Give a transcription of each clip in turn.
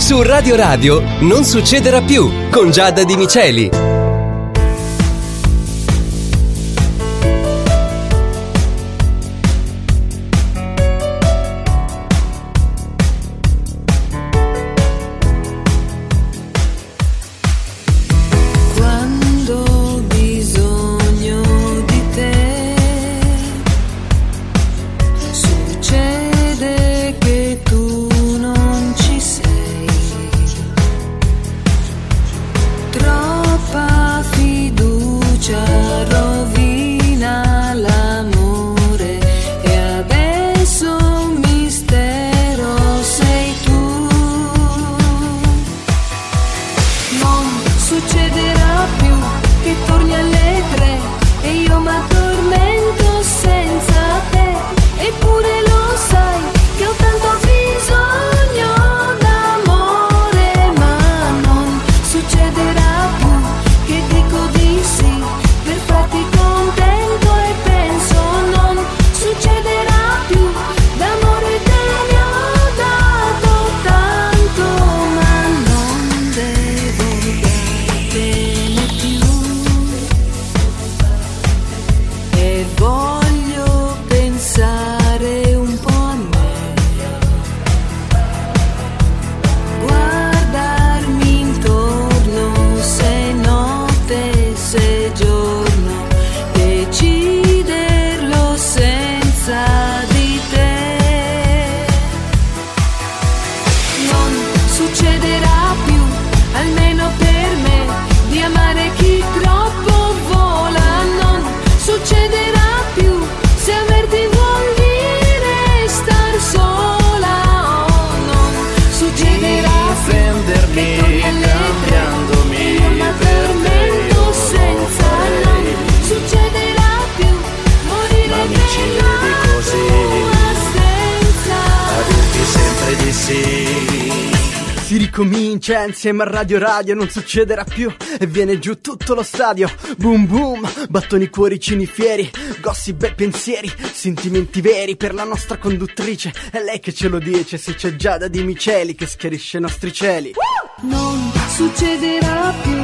Su Radio Radio non succederà più con Giada Di Miceli. Insieme a Radio Radio non succederà più. E viene giù tutto lo stadio. Boom boom battoni cuoricini fieri gossip e pensieri sentimenti veri per la nostra conduttrice. È lei che ce lo dice se c'è Giada di Miceli che schiarisce i nostri cieli. Non succederà più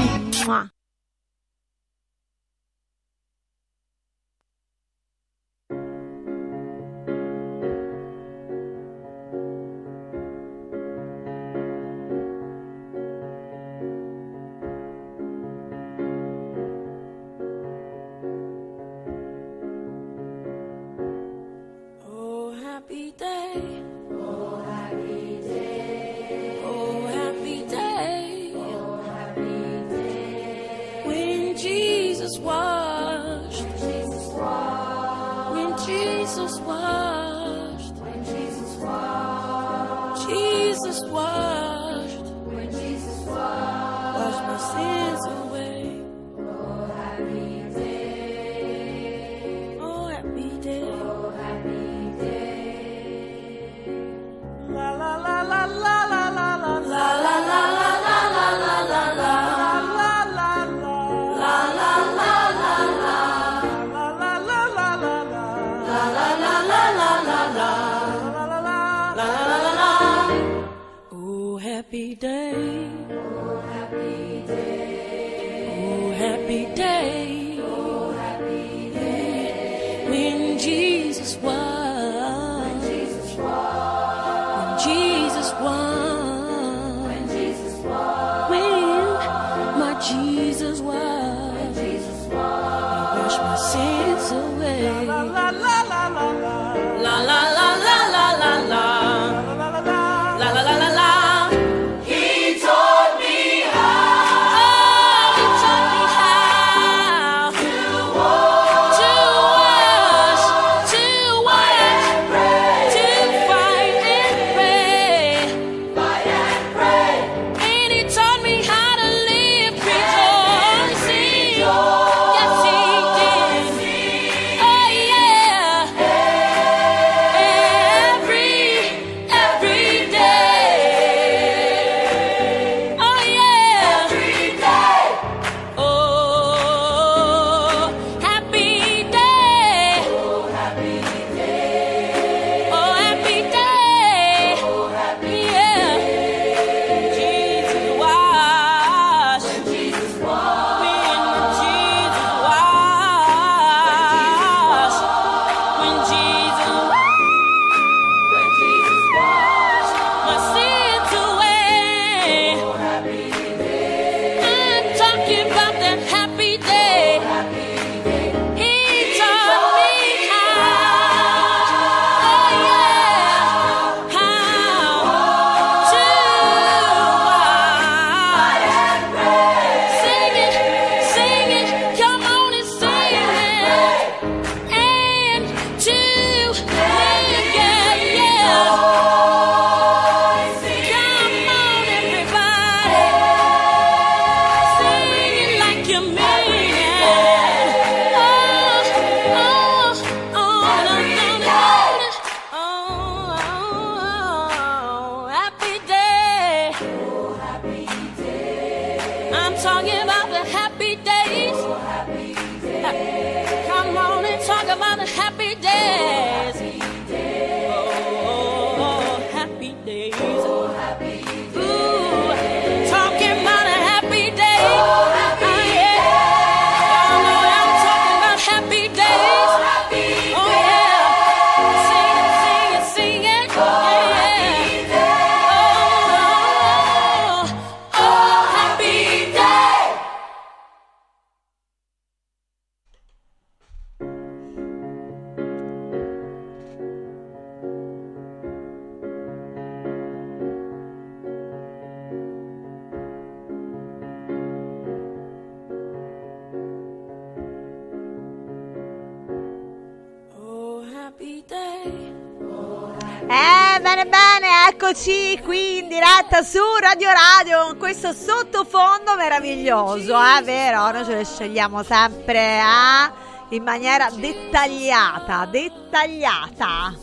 meraviglioso, è eh, vero? Noi ce le scegliamo sempre eh, in maniera dettagliata, dettagliata.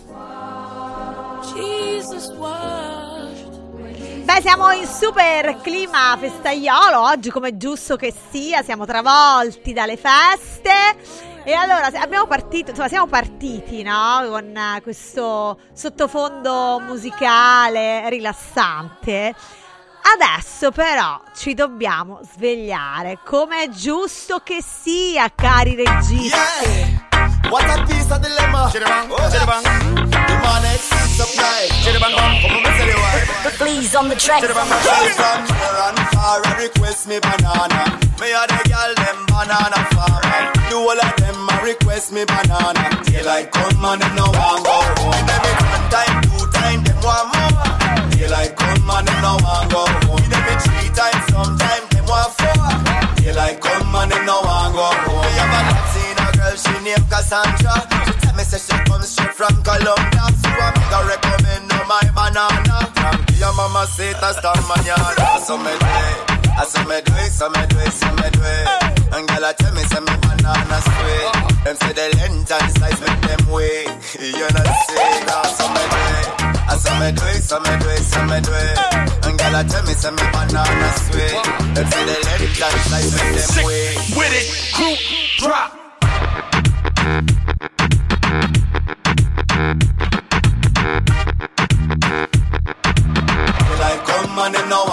Beh, siamo in super clima festaiolo oggi, come giusto che sia, siamo travolti dalle feste. E allora abbiamo partito, insomma, siamo partiti, no? Con questo sottofondo musicale rilassante. Adesso però ci dobbiamo svegliare, come è giusto che sia, cari registi. Yeah. What a piece of dilemma. Chiribang, oh, chiribang. The supply. Chiribang, bang. Come on, you why. Please on the track. Chiribang, bang. From far a request me banana. Me a the girl them banana farmer. The whole of them a request me banana. Daylight come and them no want go home. Them time, two time, them want more. Daylight come and them no want go home. Them it three times, sometime them want four. Daylight come and them no want go home. Me have a seen a girl she named Cassandra. She tell me say she comes straight from Colombia. So I make her recommend her my banana. From your mama say hasta mañana. So me it, I so me do it, so me do it, so me do it. And girl I tell me say me banana sweet. Them say the length and size make them wait. You know say now so me do it. I so me do it, so me do it, so me do it. And girl I tell me say me banana sweet. Them say the length and size make them wait. with it. Group drop. Like come on and them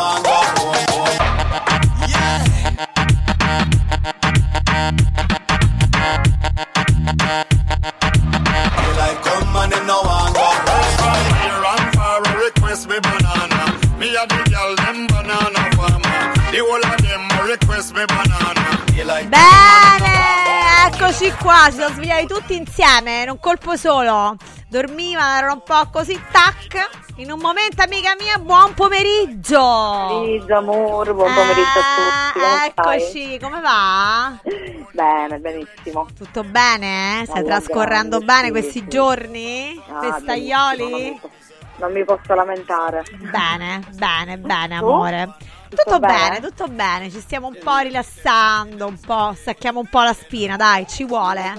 banana. Me a the girl them banana farmer. The whole of them a request me banana. Like Bene, eccoci qua, si sono svegliati tutti insieme, in un colpo solo. Dormivano, erano un po' così, tac. In un momento, amica mia, buon pomeriggio. Pomeriggio, amore, buon pomeriggio a tutti. Eh, Come eccoci, come va? stai? Bene, benissimo. Tutto bene? Stai Alla trascorrendo bene sì, questi giorni? Ah, Festaioli? Non mi, posso, lamentare. Bene, bene, bene, amore. Tutto Tutto bene, bene? tutto bene, ci stiamo un po' rilassando, un po', stacchiamo un po' la spina, dai, ci vuole.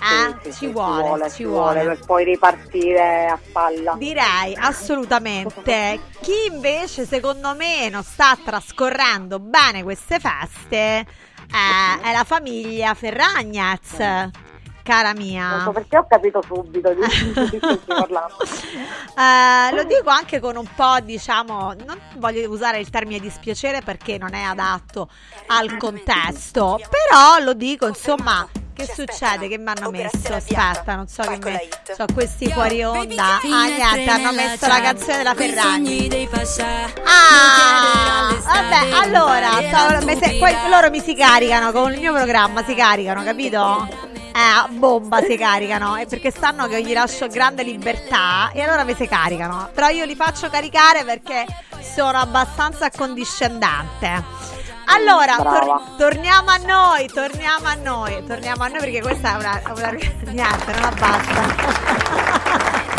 Eh, Sì, sì, ci, sì, vuole, ci vuole per poi ripartire a palla. Direi assolutamente. Chi invece secondo me non sta trascorrendo bene queste feste eh, è la famiglia Ferragnez, cara mia. so perché ho capito subito di di. Eh, lo dico anche con un po', diciamo, non voglio usare il termine dispiacere perché non è adatto al contesto, però lo dico, insomma, che succede? Che mi hanno messo? Aspetta, non so che me... So questi fuori onda. Ah, niente, hanno messo la canzone della Ferragni. Ah, vabbè, allora, stavo- me se- poi loro mi si caricano con il mio programma, si caricano, capito? Eh, a bomba si caricano, e perché sanno che io gli lascio grande libertà e allora mi si caricano. Però io li faccio caricare perché sono abbastanza accondiscendente. Allora, tor- torniamo a noi, torniamo a noi, torniamo a noi perché questa è una... una niente, non abbassa.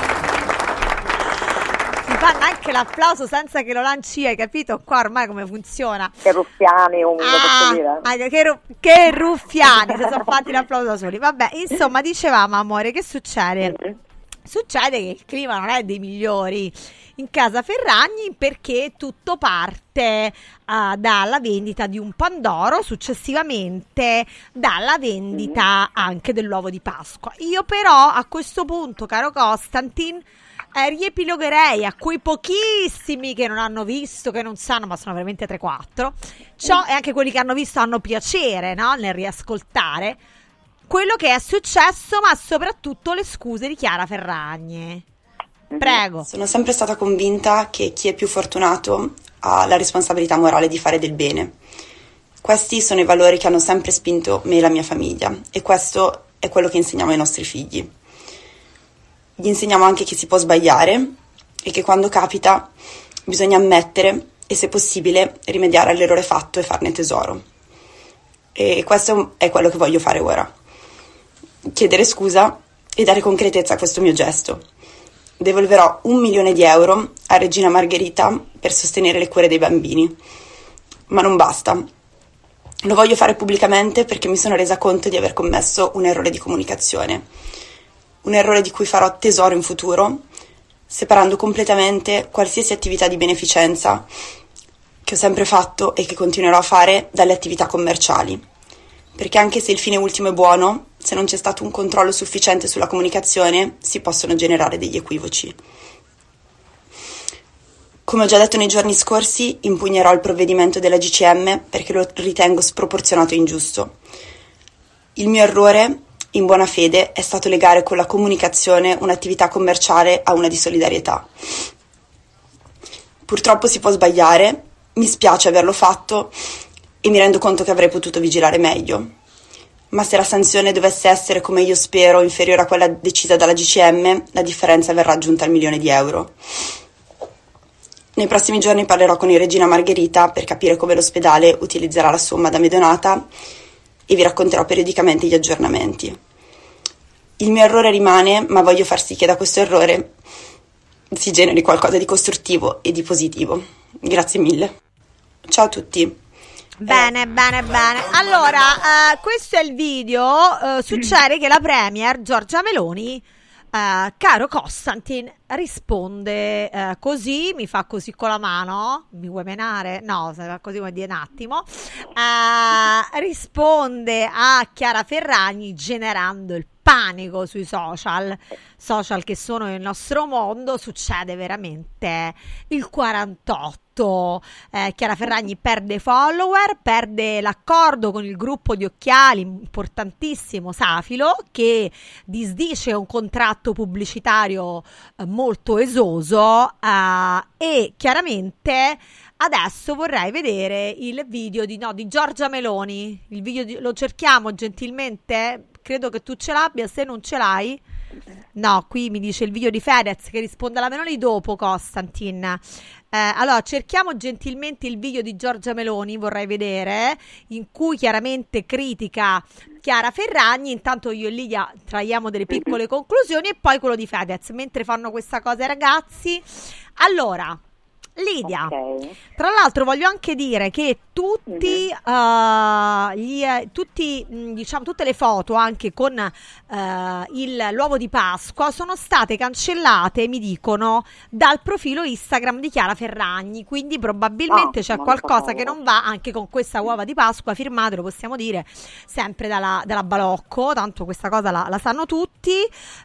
Si fanno anche l'applauso senza che lo lanci, hai capito? Qua ormai come funziona. Che ruffiani comunque, posso dire. Ah, che, ru- che ruffiani, si sono fatti l'applauso da soli. Vabbè, insomma, dicevamo, amore, che succede? Mhm. Succede che il clima non è dei migliori in casa Ferragni perché tutto parte ah, dalla vendita di un Pandoro, successivamente dalla vendita anche dell'uovo di Pasqua. Io però a questo punto, caro Costantin, eh, riepilogherei a quei pochissimi che non hanno visto, che non sanno, ma sono veramente 3-4. Ciò e anche quelli che hanno visto hanno piacere no? nel riascoltare quello che è successo, ma soprattutto le scuse di Chiara Ferragni. Prego. Sono sempre stata convinta che chi è più fortunato ha la responsabilità morale di fare del bene. Questi sono i valori che hanno sempre spinto me e la mia famiglia e questo è quello che insegniamo ai nostri figli. Gli insegniamo anche che si può sbagliare e che quando capita bisogna ammettere e se possibile rimediare all'errore fatto e farne tesoro. E questo è quello che voglio fare ora. Chiedere scusa e dare concretezza a questo mio gesto. Devolverò un milione di euro a Regina Margherita per sostenere le cure dei bambini. Ma non basta. Lo voglio fare pubblicamente perché mi sono resa conto di aver commesso un errore di comunicazione. Un errore di cui farò tesoro in futuro, separando completamente qualsiasi attività di beneficenza che ho sempre fatto e che continuerò a fare dalle attività commerciali. Perché anche se il fine ultimo è buono, se non c'è stato un controllo sufficiente sulla comunicazione, si possono generare degli equivoci. Come ho già detto nei giorni scorsi, impugnerò il provvedimento della GCM perché lo ritengo sproporzionato e ingiusto. Il mio errore, in buona fede, è stato legare con la comunicazione un'attività commerciale a una di solidarietà. Purtroppo si può sbagliare, mi spiace averlo fatto e mi rendo conto che avrei potuto vigilare meglio. Ma se la sanzione dovesse essere, come io spero, inferiore a quella decisa dalla GCM, la differenza verrà aggiunta al milione di euro. Nei prossimi giorni parlerò con il Regina Margherita per capire come l'ospedale utilizzerà la somma da me donata e vi racconterò periodicamente gli aggiornamenti. Il mio errore rimane, ma voglio far sì che da questo errore si generi qualcosa di costruttivo e di positivo. Grazie mille. Ciao a tutti. Bene, bene, bene. Allora, eh, questo è il video. eh, succede che la Premier Giorgia Meloni, eh, caro Costantin, risponde eh, così, mi fa così con la mano. Mi vuoi menare? No, se fa così vuol dire un attimo. Eh, risponde a Chiara Ferragni generando il panico sui social, social che sono il nostro mondo, succede veramente il 48. Eh, Chiara Ferragni perde follower, perde l'accordo con il gruppo di occhiali importantissimo Safilo che disdice un contratto pubblicitario eh, molto esoso eh, e chiaramente Adesso vorrei vedere il video di, no, di Giorgia Meloni. Di- lo cerchiamo gentilmente? Credo che tu ce l'abbia. Se non ce l'hai, no, qui mi dice il video di Fedez che risponde alla Meloni dopo, Costantin. Eh, allora, cerchiamo gentilmente il video di Giorgia Meloni, vorrei vedere, in cui chiaramente critica Chiara Ferragni. Intanto io e Lidia traiamo delle piccole conclusioni e poi quello di Fedez. Mentre fanno questa cosa i ragazzi. Allora, Lidia, Ok. tra l'altro voglio anche dire che tutti, eh, gli, eh, tutti, mh, diciamo, tutte le foto anche con eh, il- l'uovo di Pasqua sono state cancellate, mi dicono, dal profilo Instagram di Chiara Ferragni, quindi probabilmente Ah, c'è qualcosa che non va anche con questa uova di Pasqua, firmatelo possiamo dire, sempre dalla, dalla Balocco, tanto questa cosa la, la sanno tutti.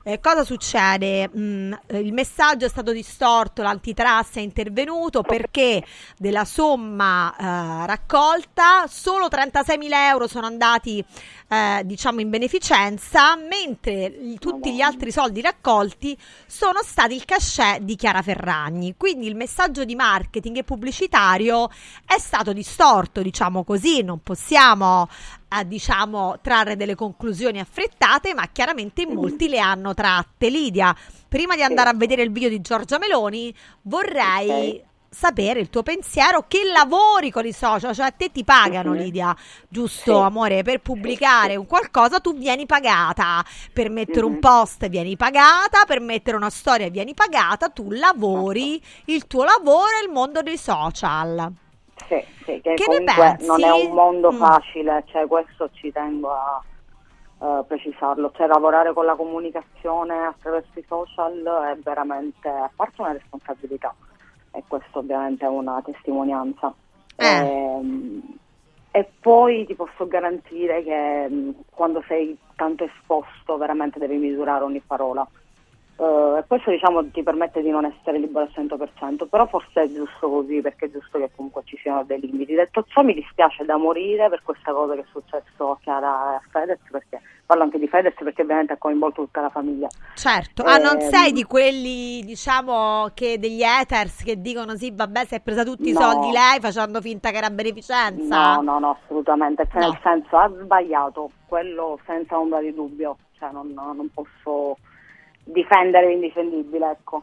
Eh, cosa succede? Mm, il messaggio è stato distorto, l'antitrust è intervenuto perché della somma eh, raccolta solo 36.000 euro sono andati eh, diciamo in beneficenza, mentre i- tutti gli altri soldi raccolti sono stati il cachet di Chiara Ferragni. Quindi il messaggio di marketing e pubblicitario è stato distorto, diciamo così, non possiamo eh, diciamo trarre delle conclusioni affrettate, ma chiaramente in molti le hanno tratte. Lidia, prima di andare a vedere il video di Giorgia Meloni, vorrei. Sapere il tuo pensiero che lavori con i social, cioè a te ti pagano Mhm. Lidia, giusto Sì. amore, per pubblicare un qualcosa tu vieni pagata, per mettere un Mhm. post vieni pagata, per mettere una storia vieni pagata, tu lavori, il tuo lavoro è il mondo dei social. Sì, sì, che, Che ne pensi? non è un mondo Mm. facile, cioè questo ci tengo a eh, precisarlo, cioè lavorare con la comunicazione attraverso i social è veramente, a parte una responsabilità, e questo ovviamente è una testimonianza. Eh. Ehm, e poi ti posso garantire che mh, quando sei tanto esposto veramente devi misurare ogni parola. Eh, e questo diciamo ti permette di non essere libero al 100%, però forse è giusto così perché è giusto che comunque ci siano dei limiti. Detto ciò mi dispiace da morire per questa cosa che è successo a Chiara e a Fedez, perché parlo anche di Fedez perché ovviamente ha coinvolto tutta la famiglia. Certo, ah, non Ehm, sei di quelli, diciamo, che degli haters che dicono sì, vabbè, si è presa tutti i No. soldi lei facendo finta che era beneficenza. No, no, no, assolutamente, cioè, No. nel senso ha sbagliato, quello senza ombra di dubbio, cioè non, non posso difendere l'indifendibile, ecco.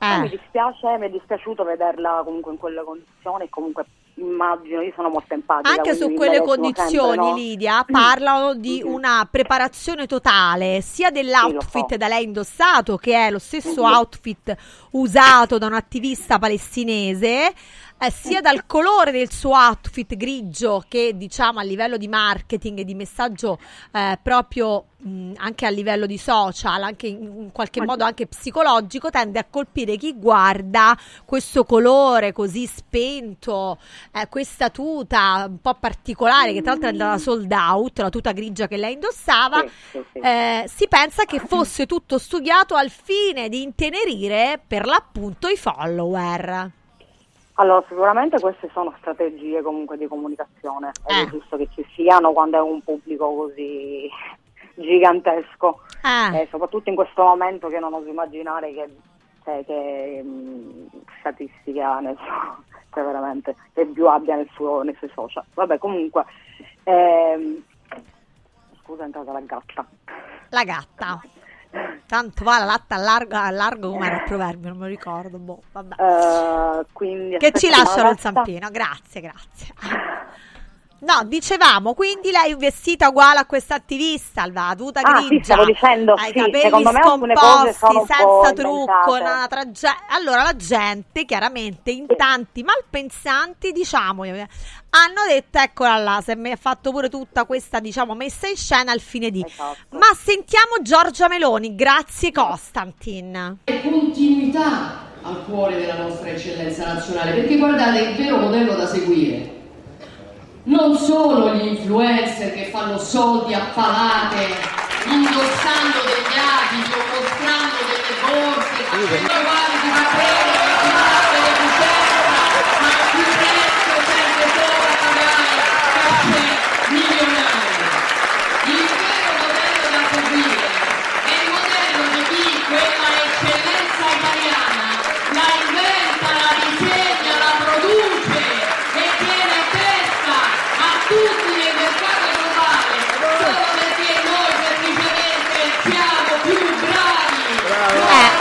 Eh. Mi dispiace, mi è dispiaciuto vederla comunque in quelle condizioni, comunque immagino, io sono molto empatica. Anche su quelle condizioni, sempre, no? Lidia, parlano di Mhm. una preparazione totale sia dell'outfit so. da lei indossato, che è lo stesso Mhm. outfit usato da un attivista palestinese, eh, sia dal colore del suo outfit grigio, che diciamo a livello di marketing e di messaggio eh, proprio mh, anche a livello di social, anche in, in qualche modo anche psicologico, tende a colpire chi guarda questo colore così spento, eh, questa tuta un po' particolare che tra l'altro è andata sold out, la tuta grigia che lei indossava, Sì, sì, sì. eh, si pensa che fosse tutto studiato al fine di intenerire per l'appunto i follower. Allora, sicuramente queste sono strategie comunque di comunicazione, Eh. è giusto che ci siano quando è un pubblico così gigantesco. Eh. Eh, soprattutto in questo momento che non oso immaginare che, cioè, che mh, statistiche ha nel suo, cioè veramente, che più abbia nel suo, nei suoi social. Vabbè, comunque, ehm, scusa, è entrata la gatta. La gatta. Tanto va la latta a largo, a largo come era il proverbio, non me lo ricordo. Boh, vabbè. Eh, quindi, Che ci lasciano la il zampino, grazie, grazie. No, dicevamo, quindi lei è vestita uguale a questa attivista, la tuta Ah, sì, grigia, stavo dicendo, ha i sì, capelli scomposti, senza trucco, una trage- allora la gente, chiaramente, in tanti malpensanti, diciamo, hanno detto, eccola là, se mi ha fatto pure tutta questa, diciamo, messa in scena al fine di... Esatto. Ma sentiamo Giorgia Meloni, grazie Costantin. continuità al cuore della nostra eccellenza nazionale, perché guardate, il vero modello da seguire non sono gli influencer che fanno soldi a palate indossando degli abiti o mostrando delle borse, facendo guardi di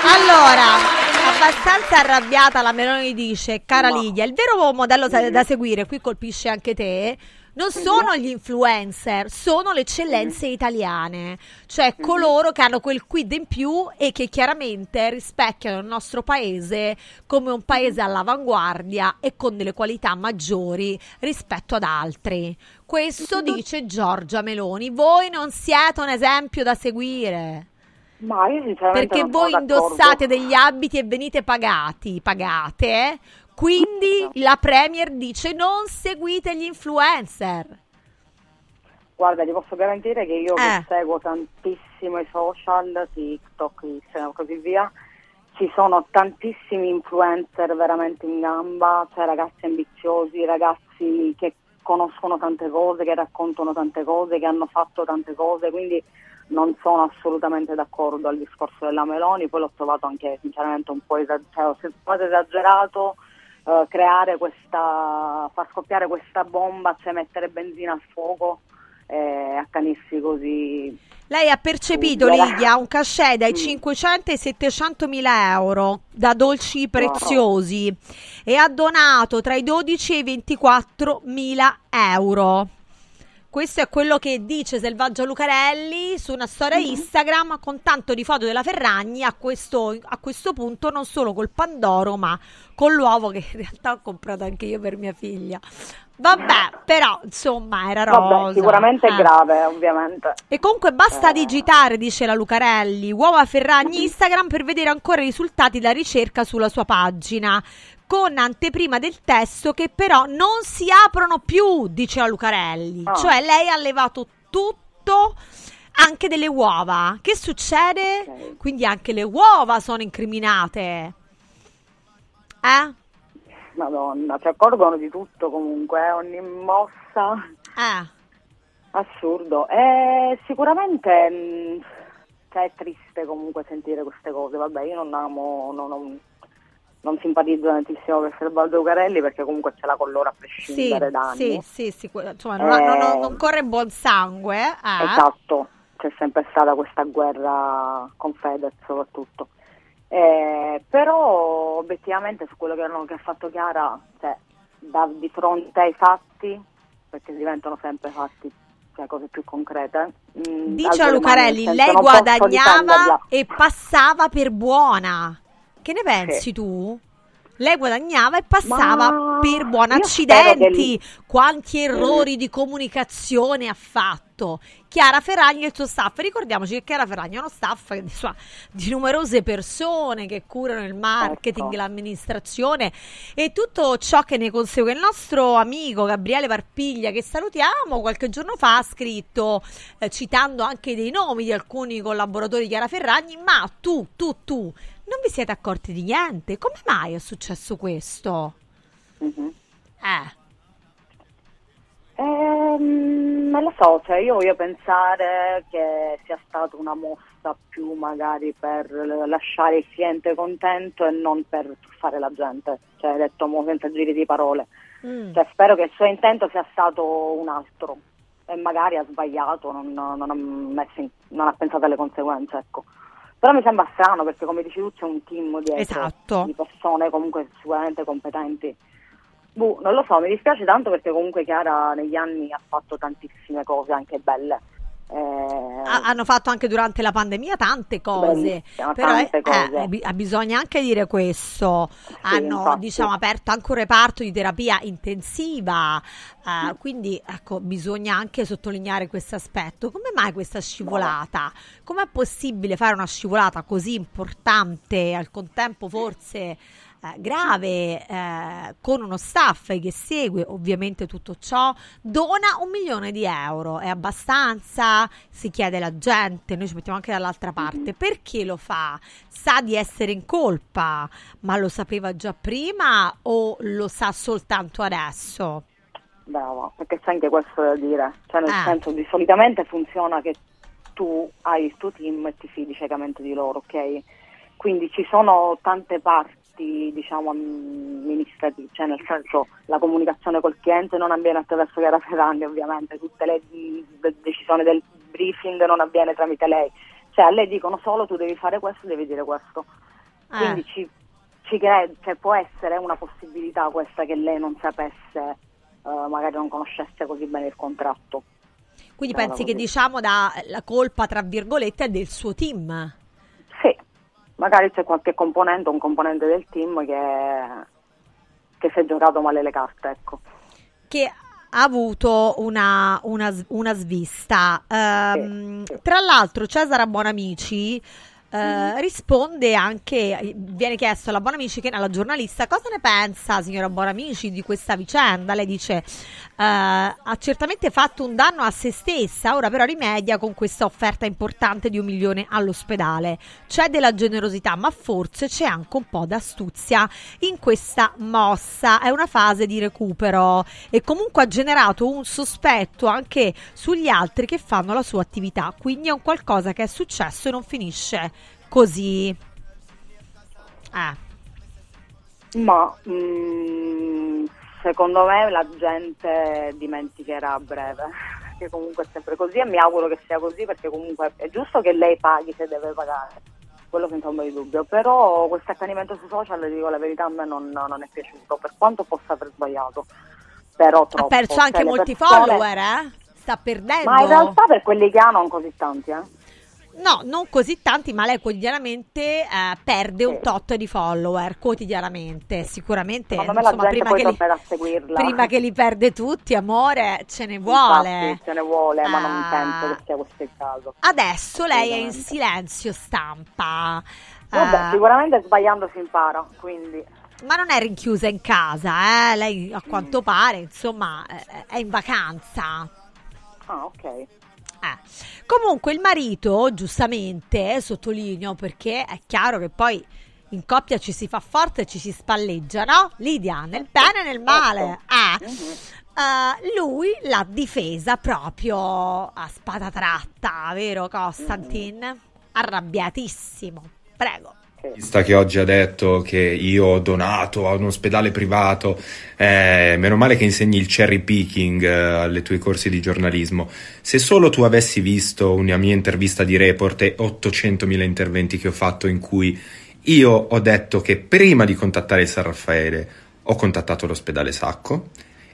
allora, abbastanza arrabbiata la Meloni dice, cara Lidia, il vero modello da seguire, qui colpisce anche te, non sono gli influencer, sono le eccellenze italiane, cioè coloro che hanno quel quid in più e che chiaramente rispecchiano il nostro paese come un paese all'avanguardia e con delle qualità maggiori rispetto ad altri. Questo dice Giorgia Meloni. Voi non siete un esempio da seguire. Ma io sinceramente Perché voi d'accordo. indossate degli abiti e venite pagati, pagate, quindi la Premier dice non seguite gli influencer. Guarda, ti posso garantire che io Eh. che seguo tantissimo i social, TikTok, Instagram e così via, ci sono tantissimi influencer veramente in gamba, cioè ragazzi ambiziosi, ragazzi che conoscono tante cose, che raccontano tante cose, che hanno fatto tante cose, quindi non sono assolutamente d'accordo al discorso della Meloni, poi l'ho trovato anche sinceramente un po' esagerato, cioè, trovato esagerato eh, creare questa, far scoppiare questa bomba, cioè mettere benzina al fuoco e accanirsi così. Lei ha percepito. Lidia, un cachet dai Mm. 500 ai 700 mila euro da dolci preziosi e ha donato tra i 12 e i 24 mila euro. Questo è quello che dice Selvaggio Lucarelli su una storia Mm-hmm. Instagram con tanto di foto della Ferragni a questo, a questo punto non solo col Pandoro ma con l'uovo che in realtà ho comprato anche io per mia figlia. Vabbè, però insomma era rosa. Vabbè, sicuramente è eh. grave, ovviamente. E comunque basta Eh. digitare, dice la Lucarelli, uova Ferragni Instagram per vedere ancora i risultati della ricerca sulla sua pagina. Con anteprima del testo che però non si aprono più, dice la Lucarelli. Ah. Cioè lei ha levato tutto, anche delle uova. Che succede? Quindi anche le uova sono incriminate. Eh? Madonna, si accorgono di tutto comunque, eh, ogni mossa. Eh. Assurdo. E sicuramente mh, cioè, è triste comunque sentire queste cose. Vabbè, io non amo, non, non- non simpatizzo tantissimo per Serbaldo Ucarelli perché comunque ce l'ha con loro a Sì, prescindere da anni. sì, sì, sì, insomma, non, ha- non- non- Eh, corre buon sangue. eh. Esatto, c'è sempre stata questa guerra con Fedez soprattutto. Eh, però obiettivamente su quello che, ha fatto Chiara, cioè, da- di fronte ai fatti, perché diventano sempre fatti, cioè cose più concrete. mh, Dice a mani, Lucarelli, lei guadagnava e passava per buona. Che ne pensi tu? Lei guadagnava e passava Ma per che Accidenti, l- quanti errori di comunicazione ha fatto. Chiara Ferragni e il suo staff. Ricordiamoci che Chiara Ferragni è uno staff di, sua- di numerose persone che curano il marketing, Certo. l'amministrazione e tutto ciò che ne consegue. Il nostro amico Gabriele Varpiglia, che salutiamo, qualche giorno fa ha scritto, eh, citando anche dei nomi di alcuni collaboratori di Chiara Ferragni, ma tu, tu, tu, non vi siete accorti di niente? Come mai è successo questo? Mhm. Eh. Ehm, non lo so, cioè io voglio pensare che sia stata una mossa più magari per lasciare il cliente contento e non per fare la gente, cioè detto mo senza giri di parole. Mm. Cioè, spero che il suo intento sia stato un altro e magari ha sbagliato, non, non ha, messo in- non ha pensato alle conseguenze, ecco. Però mi sembra strano perché come dici tu c'è un team dietro Esatto. di persone comunque sicuramente competenti. Boh, non lo so, mi dispiace tanto perché comunque Chiara negli anni ha fatto tantissime cose anche belle. Eh, Ha- hanno fatto anche durante la pandemia tante cose, però tante eh, cose. eh, bi- bisogna anche dire questo. hanno infatti. diciamo aperto anche un reparto di terapia intensiva, eh, quindi ecco, bisogna anche sottolineare questo aspetto. Come mai questa scivolata? Com'è possibile fare una scivolata così importante, al contempo forse grave, eh, con uno staff che segue ovviamente tutto ciò, dona un milione di euro. È abbastanza? Si chiede la gente, noi ci mettiamo anche dall'altra parte. Perché lo fa? Sa di essere in colpa, ma lo sapeva già prima o lo sa soltanto adesso? Brava, perché c'è anche questo da dire, cioè nel Ah. senso di solitamente funziona che tu hai il tuo team e ti fidi ciecamente di loro, ok? Quindi ci sono tante parti, diciamo, amministrative, cioè nel senso la comunicazione col cliente non avviene attraverso Chiara Ferragni ovviamente, tutte le de- decisioni del briefing non avviene tramite lei, cioè a lei dicono solo tu devi fare questo, devi dire questo. Eh. Quindi ci, ci cre- cioè, può essere una possibilità questa che lei non sapesse, eh, magari non conoscesse così bene il contratto. Quindi pensi che diciamo da la colpa tra virgolette è del suo team? Sì, magari c'è qualche componente, un componente del team che, che si è giocato male le carte, ecco. che ha avuto una, una una svista. Ehm, Tra l'altro Cesara Buonamici eh, risponde anche, viene chiesto alla Buonamici che alla giornalista cosa ne pensa signora Buonamici di questa vicenda. Lei dice eh, ha certamente fatto un danno a se stessa, ora però rimedia con questa offerta importante di un milione all'ospedale. C'è della generosità, ma forse c'è anche un po' d'astuzia in questa mossa. È una fase di recupero e comunque ha generato un sospetto anche sugli altri che fanno la sua attività. Quindi è un qualcosa che è successo e non finisce così. Eh. Ma mm, secondo me la gente dimenticherà a breve, perché comunque è sempre così e mi auguro che sia così perché comunque è giusto che lei paghi se deve pagare, quello senza ombra di dubbio, però questo accanimento sui social, dico la verità, a me non, non è piaciuto, per quanto possa aver sbagliato, però Ha troppo. perso Cioè, anche le molti persone- follower, eh? Sta perdendo. Ma in realtà per quelli che ha non così tanti, eh. No, non così tanti, ma lei quotidianamente eh, perde un tot di follower, quotidianamente, sicuramente. La insomma, prima che, li, prima che li perde tutti, amore, ce ne vuole. Infatti, ce ne vuole, ma non Ah. penso che sia questo il caso. Adesso lei è in silenzio stampa. Vabbè, Eh, sicuramente sbagliando si impara, quindi ma non è rinchiusa in casa, eh? Lei a quanto pare, insomma, eh, è in vacanza. Ah, ok. Eh. Comunque il marito, giustamente, eh, sottolineo perché è chiaro che poi in coppia ci si fa forte e ci si spalleggia, no? Lidia, nel bene e nel male. Eh. Eh, lui l'ha difesa proprio a spada tratta, vero Costantin? Arrabbiatissimo. Prego. Sta che oggi ha detto che io ho donato a un ospedale privato, eh, meno male che insegni il cherry picking eh, alle tue corsi di giornalismo. Se solo tu avessi visto una mia intervista di report e 800.000 interventi che ho fatto in cui io ho detto che prima di contattare il San Raffaele ho contattato l'ospedale Sacco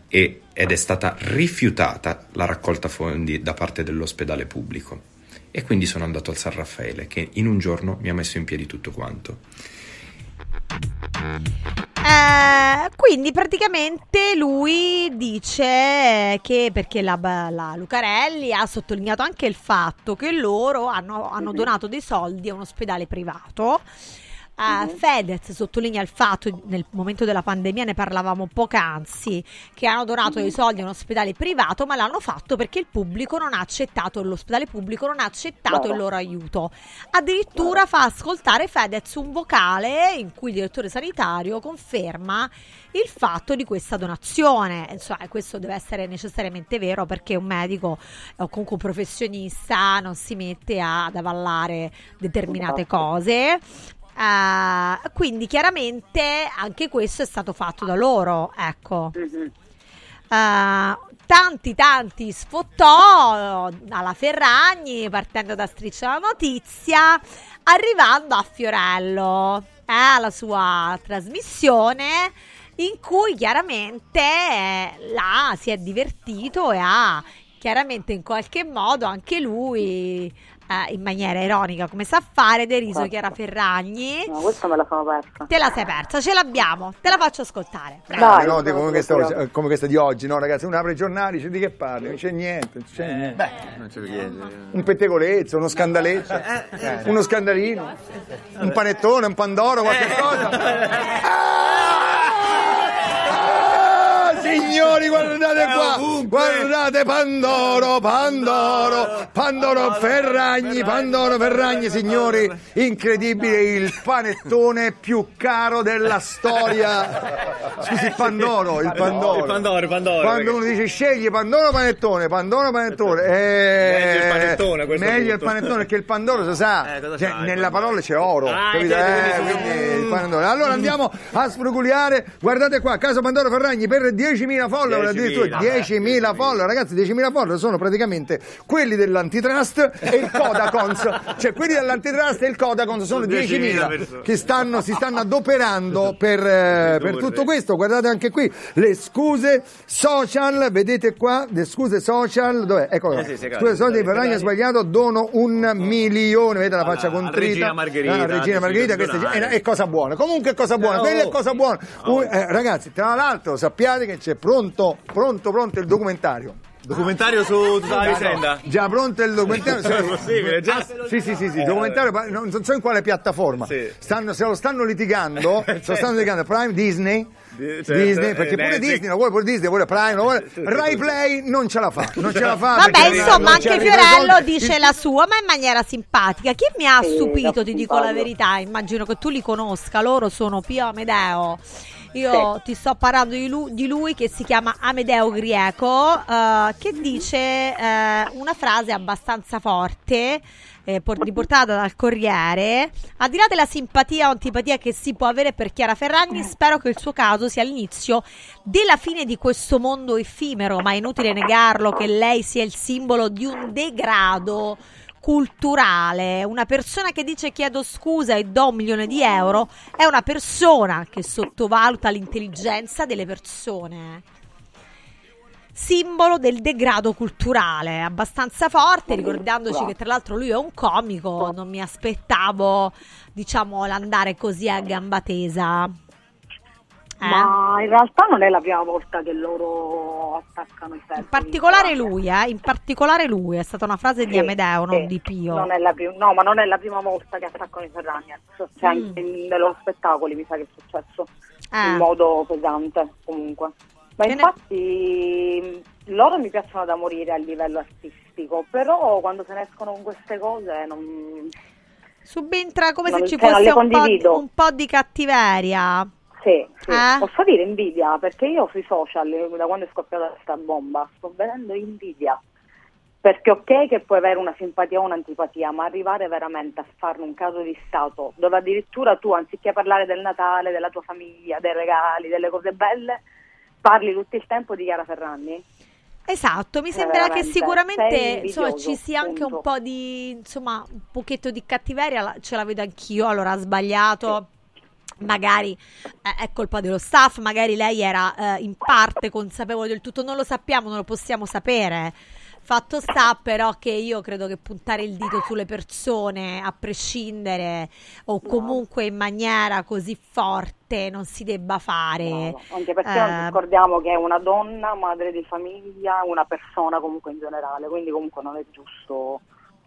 e- ed è stata rifiutata la raccolta fondi da parte dell'ospedale pubblico. E quindi sono andato al San Raffaele che in un giorno mi ha messo in piedi tutto quanto. Eh, quindi praticamente lui dice che perché la, la Lucarelli ha sottolineato anche il fatto che loro hanno, hanno donato dei soldi a un ospedale privato. Eh, Fedez sottolinea il fatto, nel momento della pandemia ne parlavamo poc'anzi, che hanno donato dei soldi a un ospedale privato, ma l'hanno fatto perché il pubblico non ha accettato, l'ospedale pubblico non ha accettato Brava. il loro aiuto. Addirittura fa ascoltare Fedez un vocale in cui il direttore sanitario conferma il fatto di questa donazione. Insomma, questo deve essere necessariamente vero perché un medico o comunque un professionista non si mette ad avallare determinate Esatto. cose. Eh, quindi chiaramente anche questo è stato fatto da loro, ecco. Eh, tanti tanti sfottò alla Ferragni partendo da Striscia la Notizia arrivando a Fiorello eh, alla sua trasmissione in cui chiaramente eh, là si è divertito e ha chiaramente in qualche modo anche lui eh, in maniera ironica come sa fare deriso Certo. Chiara Ferragni No, questa me la sono persa. te la sei persa ce l'abbiamo te la faccio ascoltare Dai, no, dico come questa, come questa di oggi, no ragazzi, uno apre i giornali, dice di che parli, non c'è niente, non c'è niente. Non c'è niente. Un pettegolezzo, uno scandaleccio, uno scandalino, un panettone, un pandoro, qualche cosa. Ah, signori, guardate qua, guardate Pandoro, Pandoro, Pandoro Ferragni, Pandoro Ferragni, signori, incredibile il panettone più caro della storia. Scusi, Pandoro, il Pandoro. Il Pandoro, Pandoro. Quando uno dice scegli Pandoro o panettone, Pandoro o panettone, eh, Meglio il panettone a questo meglio il panettone perché il Pandoro si sa, Eh, cioè, nella parola c'è oro, Ah, capito? Eh, quindi- il Pandoro. Allora andiamo a sfruguliare, guardate qua, Casa Pandoro Ferragni per 10.000 follower, 10.000. addirittura 10.000 follower, ragazzi 10.000 follower sono praticamente quelli dell'antitrust e il Codacons, cioè quelli dell'antitrust e il Codacons sono 10.000 10.000 persone. che stanno, si stanno adoperando per, eh, per tutto questo. Guardate anche qui le scuse social, vedete qua, le scuse social, dov'è? Eccolo. Eh sì, sì, scuse social di eh, Ferragni ha sbagliato, dono un milione, vedete la faccia contrita. Regina Margherita, Ah, Regina Margherita, questa è, è cosa buona. Comunque è cosa buona, No. quella è cosa buona. Un- eh, ragazzi, tra l'altro sappiate che c'è pronto, pronto, pronto il documentario. Documentario su tutta la vicenda? Già pronto il documentario. È possibile, già? Sì, sì, sì, sì, documentario, ma non so in quale piattaforma. Sì. Stanno, se lo stanno litigando, se lo stanno litigando Prime, Disney. Di- certo, Disney, eh, perché pure Netflix. Disney lo vuole pure Disney, vuole Prime, lo vuole. Rai Play non ce la fa, non ce la fa. Vabbè, insomma, anche Fiorello dice Il- la sua, ma in maniera simpatica. Chi mi ha stupito, ti dico la verità, immagino che tu li conosca, loro sono Pio Amedeo. Io ti sto parlando di lui, di lui che si chiama Amedeo Grieco, eh, che dice eh, una frase abbastanza forte, eh, por- riportata dal Corriere. Al di là della simpatia o antipatia che si può avere per Chiara Ferragni, spero che il suo caso sia l'inizio della fine di questo mondo effimero, ma è inutile negarlo che lei sia il simbolo di un degrado culturale. Una persona che dice chiedo scusa e do un milione di euro è una persona che sottovaluta l'intelligenza delle persone. Simbolo del degrado culturale, abbastanza forte, ricordandoci che tra l'altro lui è un comico, non mi aspettavo, diciamo, l'andare così a gamba tesa. Eh? Ma in realtà non è la prima volta che loro attaccano i ferri. In particolare lui, eh, in particolare lui, è stata una frase di Sì, Amedeo, non sì. di Pio. Non è la prim- no, ma non è la prima volta che attaccano i Ferragni. Cioè, Mm. anche nei loro spettacoli mi sa che è successo Eh. in modo pesante comunque. Ma Che ne- infatti loro mi piacciono da morire a livello artistico, però quando se ne escono con queste cose non... Subentra come Non- se ci cioè, non fosse un po', di, un po' di cattiveria. Sì, sì. Eh? posso dire invidia, perché io sui social, da quando è scoppiata questa bomba, sto vedendo invidia. Perché ok che puoi avere una simpatia o un'antipatia, ma arrivare veramente a farne un caso di Stato, dove addirittura tu, anziché parlare del Natale, della tua famiglia, dei regali, delle cose belle, parli tutto il tempo di Chiara Ferragni? Esatto, mi Eh, sembra che sicuramente insomma, ci sia anche un punto. po' di, insomma, un pochetto di cattiveria, ce la vedo anch'io, allora ha sbagliato. Magari eh, è colpa dello staff, magari lei era eh, in parte consapevole del tutto, non lo sappiamo, non lo possiamo sapere. Fatto sta però che io credo che puntare il dito sulle persone a prescindere o comunque in maniera così forte non si debba fare. No, anche perché non Eh, scordiamo che è una donna, madre di famiglia, una persona comunque in generale, quindi comunque non è giusto,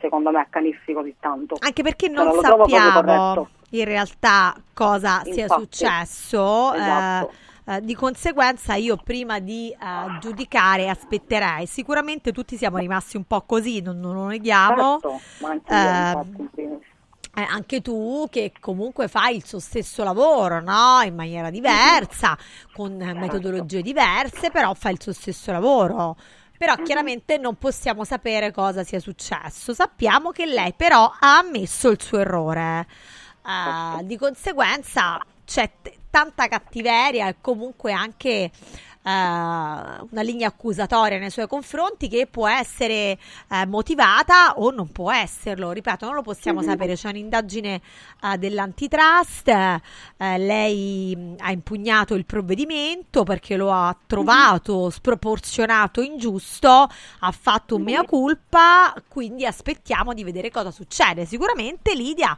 secondo me, accanirsi così tanto. Anche perché non proprio sappiamo in realtà cosa sia Infatti. successo. eh, Esatto. eh, di conseguenza io prima di eh, giudicare aspetterei. Sicuramente tutti siamo rimasti un po' così, non, non lo neghiamo. Certo, anche io, eh, anche tu che comunque fai il suo stesso lavoro, no? In maniera diversa, con eh, metodologie diverse, però fai il suo stesso lavoro. Però chiaramente non possiamo sapere cosa sia successo. Sappiamo che lei però ha ammesso il suo errore. Eh, di conseguenza c'è t- tanta cattiveria e comunque anche una linea accusatoria nei suoi confronti che può essere eh, motivata o non può esserlo. Ripeto, non lo possiamo Mhm. sapere. C'è un'indagine eh, dell'antitrust. eh, lei mh, ha impugnato il provvedimento perché lo ha trovato sproporzionato, ingiusto. Ha fatto un mea culpa. Quindi aspettiamo di vedere cosa succede. Sicuramente, Lidia,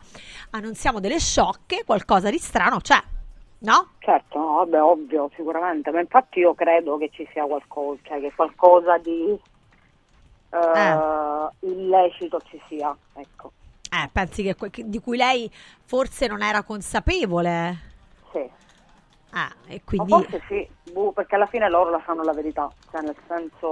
annunziamo delle sciocche. Qualcosa di strano c'è, no? Certo, no, vabbè, ovvio, sicuramente, ma infatti io credo che ci sia qualcosa, cioè che qualcosa di eh, illecito ci sia, ecco. Eh, pensi che, que- che- di cui lei forse non era consapevole? Sì. Ah, e quindi forse sì, boh, perché alla fine loro la sanno la verità, cioè nel senso...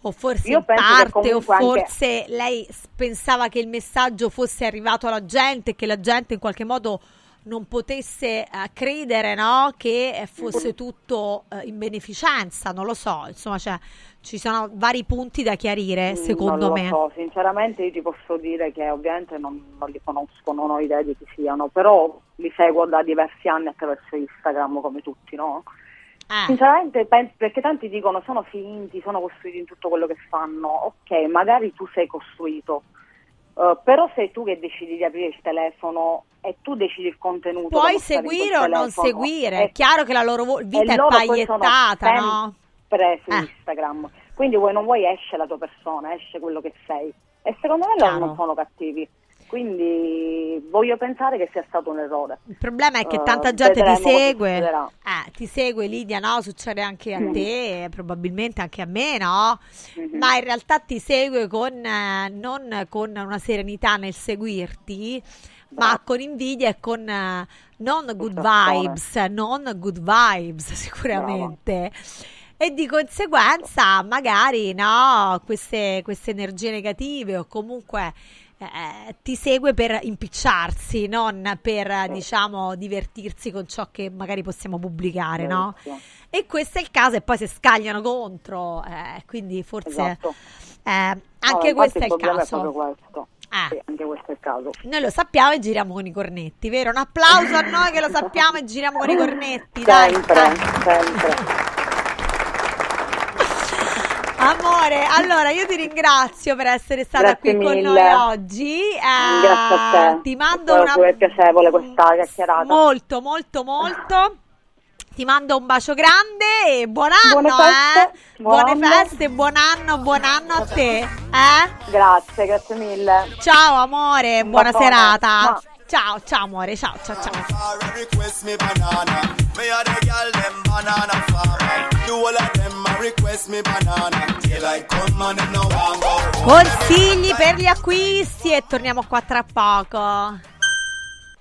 o forse io in parte o comunque anche- forse lei pensava che il messaggio fosse arrivato alla gente e che la gente in qualche modo non potesse eh, credere no? che eh, fosse tutto eh, in beneficenza, non lo so, insomma cioè, ci sono vari punti da chiarire Mm, secondo me. so, sinceramente io ti posso dire che ovviamente non, non li conosco, non ho idea di chi siano, però li seguo da diversi anni attraverso Instagram come tutti, no? Eh. Sinceramente, perché tanti dicono sono finti, sono costruiti in tutto quello che fanno. Ok, magari tu sei costruito, eh, però sei tu che decidi di aprire il telefono e tu decidi il contenuto. Puoi seguire o non seguire, E- è chiaro che la loro vo- vita è pagliettata, no? sempre su Eh. Instagram. Quindi vuoi non vuoi esce la tua persona, esce quello che sei. E secondo me loro non sono cattivi. Quindi voglio pensare che sia stato un errore. Il problema è che Eh, tanta gente ti segue. Eh, ti segue Lidia, no? Succede anche a Mm. te, probabilmente anche a me, no? Mhm. Ma in realtà ti segue con eh, non con una serenità nel seguirti, ma con invidia e con eh, non good vibes, non good vibes sicuramente. E di conseguenza magari no, queste, queste energie negative o comunque eh, ti segue per impicciarsi, non per diciamo divertirsi con ciò che magari possiamo pubblicare, no? E questo è il caso, e poi si scagliano contro, eh, quindi forse Esatto. eh, No, anche infatti questo è il caso. Eh. Sì, anche questo è il caso. Noi lo sappiamo e giriamo con i cornetti, vero? Un applauso a noi che lo sappiamo e giriamo con i cornetti, dai. Sempre, Eh. sempre. Amore, allora io ti ringrazio per essere stata Grazie qui con mille. noi oggi. Eh, Grazie a te. Ti mando È una pure piacevole questa chiacchierata. molto, molto, molto. Ti mando un bacio grande e buon anno, Buone feste, eh? buon Buone anno. feste, buon anno, buon anno a te, eh? Grazie, grazie mille. Ciao amore, buona serata. Ma- Ciao, ciao amore, ciao, ciao, ciao. Consigli per gli acquisti e torniamo qua tra poco.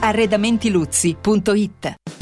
Arredamentiluzzi.it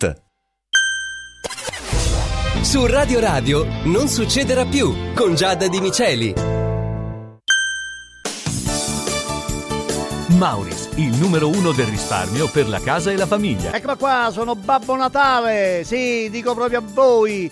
Su Radio Radio non succederà più con Giada Di Miceli. Mauris, il numero uno del risparmio per la casa e la famiglia. Eccola qua, sono Babbo Natale. Sì, dico proprio a voi.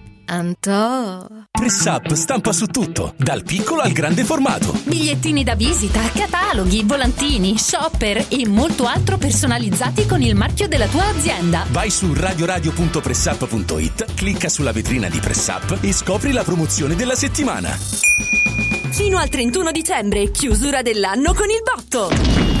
Antò. Press Up stampa su tutto, dal piccolo al grande formato. Bigliettini da visita, cataloghi, volantini, shopper e molto altro personalizzati con il marchio della tua azienda. Vai su radioradio.pressup.it, clicca sulla vetrina di Press Up e scopri la promozione della settimana. Fino al 31 dicembre, chiusura dell'anno con il botto.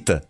Rita.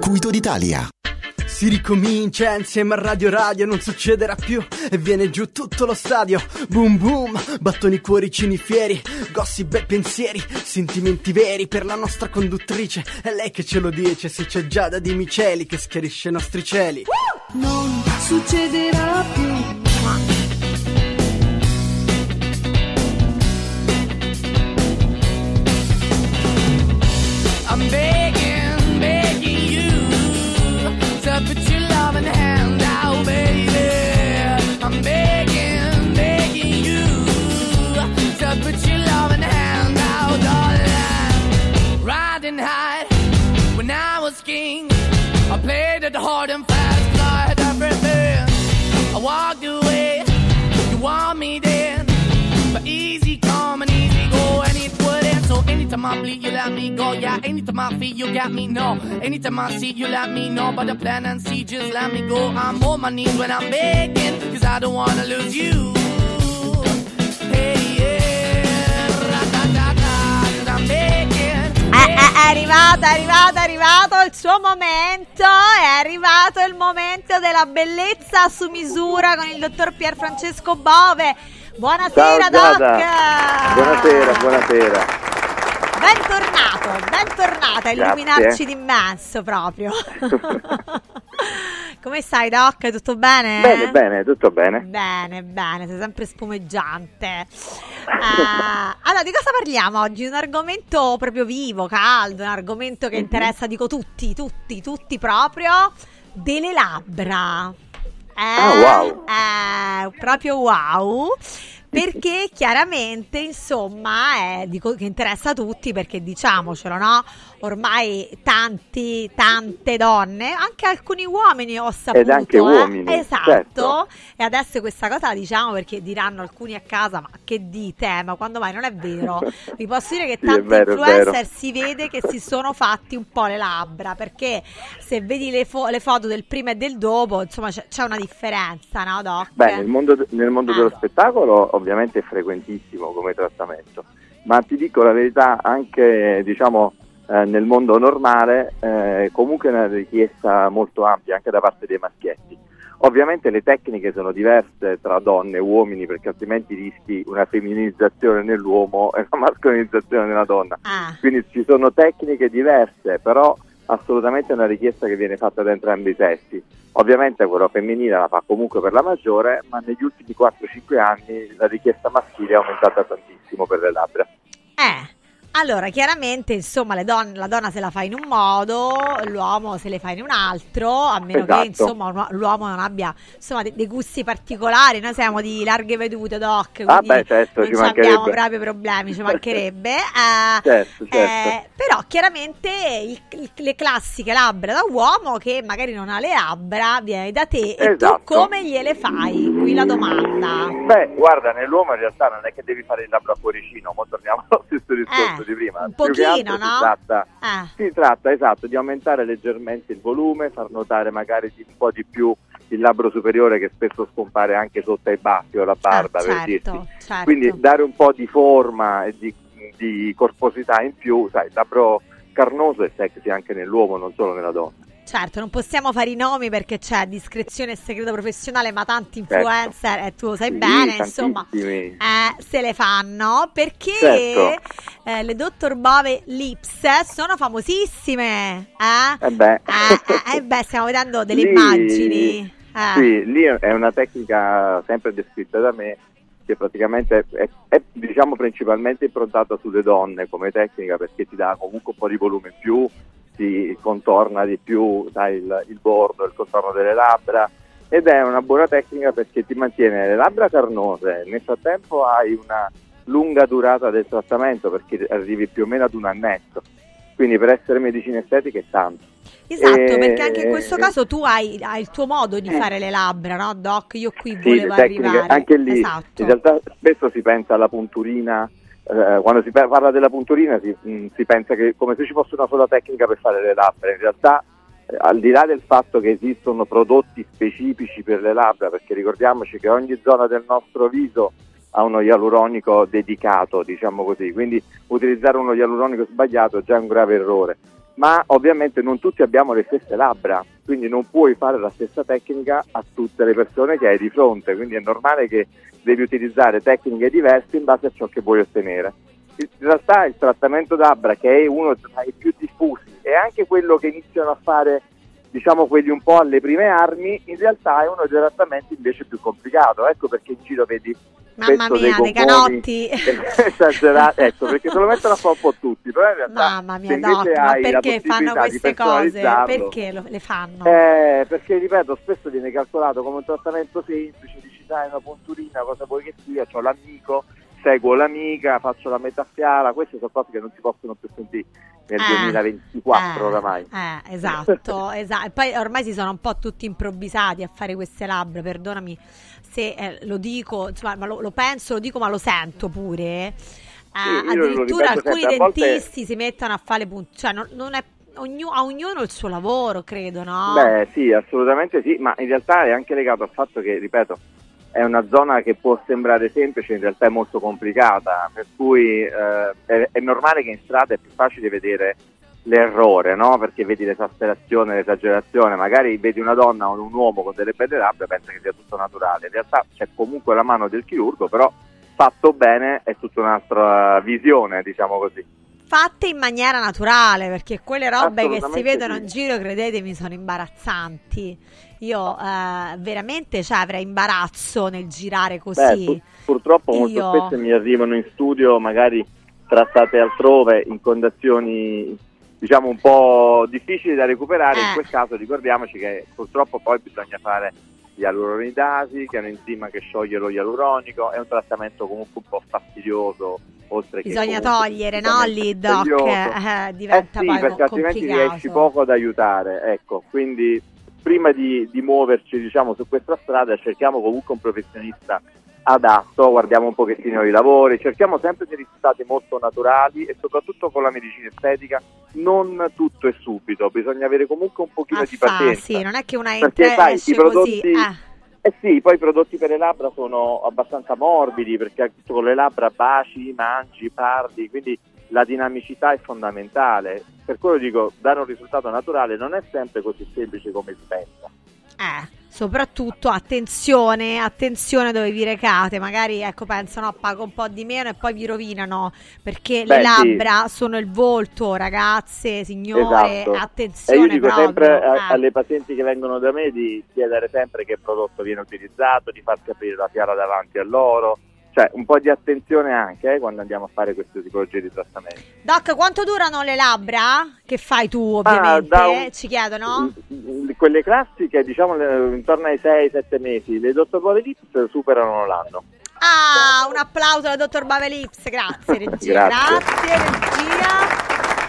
d'Italia. Si ricomincia insieme a Radio Radio, non succederà più e viene giù tutto lo stadio. Boom boom, battoni cuoricini fieri, gossip e pensieri, sentimenti veri per la nostra conduttrice. È lei che ce lo dice, se c'è Giada di Miceli che schiarisce i nostri cieli. Non succederà più. Anytime I bleed, you let me go. Yeah, anytime I feel, you got me. No, anytime I see, you let me know. But the plan and see, just let me go. I'm on my knees when I'm begging, cause I don't wanna lose you. Hey, yeah, I'm begging. Eh, eh, è arrivato, è arrivato, è arrivato il suo momento. È arrivato il momento della bellezza su misura con il dottor Pier Francesco Bove. Buonasera, Ciao, Doc. Giada. Buonasera, buonasera. Bentornato, bentornato a illuminarci d'immenso proprio. Come stai, Doc? Tutto bene? Bene, bene, tutto bene. Bene, bene, sei sempre spumeggiante. Eh, allora, di cosa parliamo oggi? Un argomento proprio vivo, caldo, un argomento che interessa, dico tutti, tutti, tutti proprio, delle labbra. Eh, Ah, wow. eh, proprio wow. Perché chiaramente, insomma, è, dico che interessa a tutti perché diciamocelo, no? Ormai tanti, tante donne, anche alcuni uomini ho saputo. anche eh. uomini, Esatto. certo. E adesso questa cosa la diciamo perché diranno alcuni a casa, ma che dite? Ma quando mai? Non è vero. Vi posso dire che Sì, tanti vero, influencer si vede che si sono fatti un po' le labbra perché se vedi le, fo- le foto del prima e del dopo, insomma c'è, c'è una differenza, no, Doc? Beh, nel mondo, nel mondo dello spettacolo ovviamente è frequentissimo come trattamento, ma ti dico la verità, anche diciamo eh, nel mondo normale eh, comunque è una richiesta molto ampia anche da parte dei maschietti. Ovviamente le tecniche sono diverse tra donne e uomini perché altrimenti rischi una femminilizzazione nell'uomo e una mascolinizzazione nella donna. Ah. Quindi ci sono tecniche diverse, però assolutamente è una richiesta che viene fatta da entrambi i sessi. Ovviamente quella femminile la fa comunque per la maggiore, ma negli ultimi 4-5 anni la richiesta maschile è aumentata tantissimo per le labbra. Eh, Allora, chiaramente, insomma, donne- la donna se la fa in un modo, l'uomo se le fa in un altro, a meno che, Esatto. insomma, un- l'uomo non abbia, insomma, de- dei gusti particolari. Noi siamo di larghe vedute, doc, quindi Ah, beh, certo, non abbiamo proprio problemi, ci mancherebbe. Eh, Certo, certo. eh, però, chiaramente, il- il- le classiche labbra da uomo che magari non ha le labbra, viene da te e tu Esatto. come gliele fai? Qui la domanda. Beh, guarda, nell'uomo in realtà non è che devi fare il labbro a cuoricino, ma torniamo allo stesso discorso Eh, di prima. un pochino, no? Si tratta, Eh. si tratta, esatto, di aumentare leggermente il volume, far notare magari un po' di più il labbro superiore che spesso scompare anche sotto ai baffi o la barba, Ah, per certo, dirti. certo. Quindi dare un po' di forma e di, di corposità in più, sai, il labbro carnoso è sexy anche nell'uomo, non solo nella donna. Certo, non possiamo fare i nomi perché c'è discrezione e segreto professionale, ma tanti Certo. influencer, e tu lo sai Sì, bene, insomma, eh, se le fanno perché Certo. eh, le Dottor Bove Lips sono famosissime. Eh? Eh beh. Eh, eh, eh, beh, stiamo vedendo delle Lì- immagini. eh. Sì, lì è una tecnica sempre descritta da me che praticamente è, è, diciamo principalmente improntata sulle donne come tecnica perché ti dà comunque un po' di volume in più, ti contorna di più sai, il, il bordo, il contorno delle labbra ed è una buona tecnica perché ti mantiene le labbra carnose, nel frattempo hai una lunga durata del trattamento perché arrivi più o meno ad un annetto, quindi per essere medicina estetica è tanto. Esatto, E- perché anche in questo caso tu hai, hai il tuo modo di fare le labbra, no, Doc? Io qui Eh. Sì, volevo le tecniche, arrivare. anche lì Esatto. in realtà spesso si pensa alla punturina, eh, quando si parla della punturina si, mh, si pensa che come se ci fosse una sola tecnica per fare le labbra, in realtà eh, al di là del fatto che esistono prodotti specifici per le labbra, perché ricordiamoci che ogni zona del nostro viso ha uno ialuronico dedicato, diciamo così, quindi utilizzare uno ialuronico sbagliato è già un grave errore. Ma ovviamente non tutti abbiamo le stesse labbra, quindi non puoi fare la stessa tecnica a tutte le persone che hai di fronte, quindi è normale che devi utilizzare tecniche diverse in base a ciò che vuoi ottenere. In realtà il trattamento labbra, che è uno tra i più diffusi, e anche quello che iniziano a fare diciamo quelli un po' alle prime armi, in realtà è uno dei trattamenti invece più complicato. Ecco perché in giro vedi Mamma mia, dei gommoni canotti. esagerati, ecco, perché se lo mettono a fare un po' tutti, però in realtà Mamma mia, Doc, ma perché fanno queste cose? Perché lo- le fanno? eh, perché ripeto, spesso viene calcolato come un trattamento semplice, dai una punturina, cosa vuoi che sia, ho l'amico, seguo l'amica, faccio la metafiala, queste sono cose che non si possono più sentire nel Eh, 2024 eh, oramai. Eh, esatto, esatto. E poi ormai si sono un po' tutti improvvisati a fare queste labbra, perdonami se eh, lo dico, insomma, ma lo, lo penso, lo dico, ma lo sento pure. Eh, io lo addirittura alcuni sempre, a volte- dentisti si mettono a fare le punture, cioè non, non è ognu- a ognuno il suo lavoro, credo, no? Beh sì, assolutamente sì, ma in realtà è anche legato al fatto che, ripeto, è una zona che può sembrare semplice, in realtà è molto complicata, per cui eh, è, è normale che in strada è più facile vedere l'errore, no? Perché vedi l'esasperazione, l'esagerazione, magari vedi una donna o un uomo con delle belle labbra e pensa che sia tutto naturale, in realtà c'è comunque la mano del chirurgo, però fatto bene è tutta un'altra visione, diciamo così. Fatte in maniera naturale, perché quelle robe che si vedono sì. in giro, credetemi, sono imbarazzanti. Io eh, veramente cioè, avrei imbarazzo nel girare Beh, così. pur- purtroppo molto Io- spesso mi arrivano in studio magari trattate altrove in condizioni diciamo un po' difficili da recuperare, in Eh. quel caso ricordiamoci che purtroppo poi bisogna fare gli aluronidasi, che è un enzima che scioglie lo ialuronico, è un trattamento comunque un po' fastidioso, oltre Bisogna che togliere, no? Lì, doc, eh, diventa Eh sì, poi perché altrimenti complicato. riesci poco ad aiutare, ecco, quindi prima di, di muoverci diciamo, su questa strada cerchiamo comunque un professionista adatto, guardiamo un pochettino i lavori, cerchiamo sempre dei risultati molto naturali e soprattutto con la medicina estetica non tutto è subito, bisogna avere comunque un pochino di Fa, pazienza. sì, non è che una Perché, entra e sai, esce i prodotti- così. eh. Eh sì, poi i prodotti per le labbra sono abbastanza morbidi perché con le labbra baci, mangi, parli, quindi la dinamicità è fondamentale. Per quello dico, dare un risultato naturale non è sempre così semplice come si pensa. Eh, soprattutto attenzione, attenzione dove vi recate, magari ecco pensano "No, pago un po' di meno e poi vi rovinano perché Beh, le sì. labbra sono il volto, ragazze, signore, esatto. E attenzione io dico proprio. sempre a- eh. alle pazienti che vengono da me di chiedere sempre che prodotto viene utilizzato, di far capire la fiala davanti a loro, cioè un po' di attenzione anche eh, quando andiamo a fare queste tipologie di trattamenti. Doc, quanto durano le labbra? Che fai tu, ovviamente? Ah, un- Ci chiedono? Quelle classiche, diciamo intorno ai 6-7 mesi, le Dottor Bove Lips superano l'anno. Ah, un applauso al dottor Bavelips, grazie regia, Grazie. grazie regia.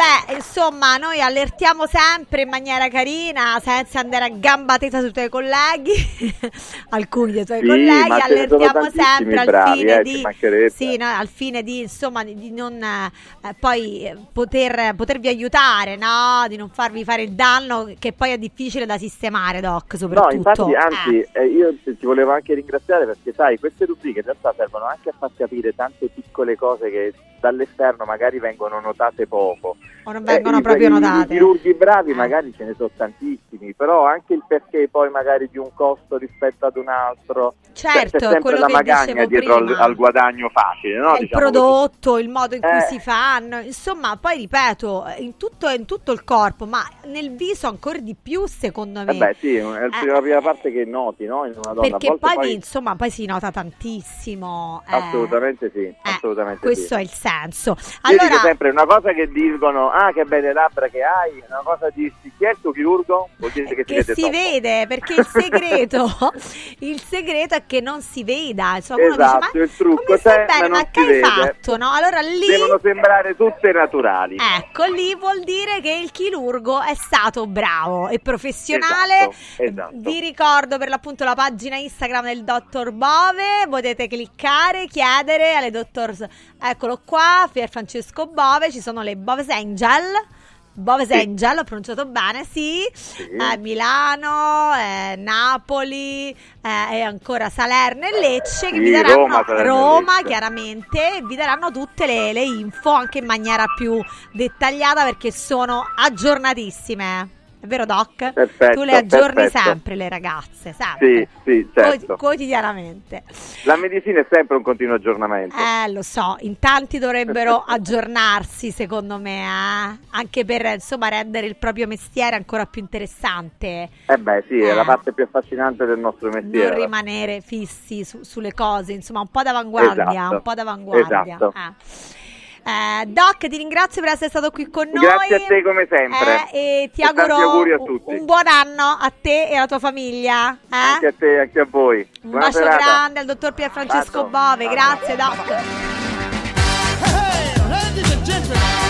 Beh, insomma, noi allertiamo sempre in maniera carina, senza andare a gamba tesa sui tuoi colleghi, alcuni dei tuoi Sì, colleghi, allertiamo sempre al bravi, fine eh, di sì, no, al fine di insomma di, di non eh, poi poter, potervi aiutare, no? Di non farvi fare il danno che poi è difficile da sistemare, doc, No, soprattutto. infatti, Eh. anzi, eh, io ti volevo anche ringraziare perché, sai, queste rubriche in realtà servono anche a far capire tante piccole cose che dall'esterno magari vengono notate poco. O non vengono i- proprio i- notate. I chirurghi bravi magari ce ne sono tantissimi, però anche il perché poi magari di un costo rispetto ad un altro. Cioè, Certo, c'è sempre quello la che magagna dietro al, al guadagno facile, no? il Diciamo così. prodotto, il modo in cui Eh. si fanno, insomma, poi ripeto, in tutto, in tutto il corpo, ma nel viso ancora di più, secondo me. Eh beh, sì, è la Eh. prima parte che noti, no? In una donna. perché volte poi, insomma, poi si nota tantissimo. eh, Assolutamente sì, assolutamente questo sì. è il senso. Io dico Allora, sempre una cosa che dicono, ah che belle labbra che hai, una cosa di chi è il tuo chirurgo? Vuol dire che, che si vede si vede perché il segreto il segreto è che non si veda insomma uno Esatto, dice ma il trucco c'è, bene ma ma, che hai vede. fatto no? allora lì Devono sembrare tutte naturali. ecco lì vuol dire che il chirurgo è stato bravo e professionale Esatto, esatto. vi ricordo per l'appunto la pagina Instagram del dottor Bove potete cliccare chiedere alle dottor eccolo qua Pier Francesco Bove ci sono le Bove's Angel Bove's Sì. Angel, ho pronunciato bene, sì. Eh, Milano, eh, Napoli eh, e ancora Salerno e Lecce che Sì, vi daranno Roma, Roma, chiaramente, vi daranno tutte le, le info anche in maniera più dettagliata perché sono aggiornatissime. È vero, Doc? Perfetto, tu le aggiorni perfetto. sempre le ragazze, sempre. Sì, sì, certo. quotidianamente. La medicina è sempre un continuo aggiornamento. Eh, lo so, in tanti dovrebbero aggiornarsi, secondo me, eh? anche per insomma rendere il proprio mestiere ancora più interessante. Eh beh, sì, è Eh. la parte più affascinante del nostro mestiere. Non rimanere fissi su- sulle cose, insomma, un po' d'avanguardia, Esatto, un po' d'avanguardia. esatto. eh. Eh, Doc, ti ringrazio per essere stato qui con noi. Grazie a te come sempre. Eh, e ti E auguro un- tutti. un buon anno a te e alla tua famiglia. eh? Anche a te, anche a voi. Un Buona bacio serata. grande al dottor Pier Francesco Bove, grazie Doc. Ladies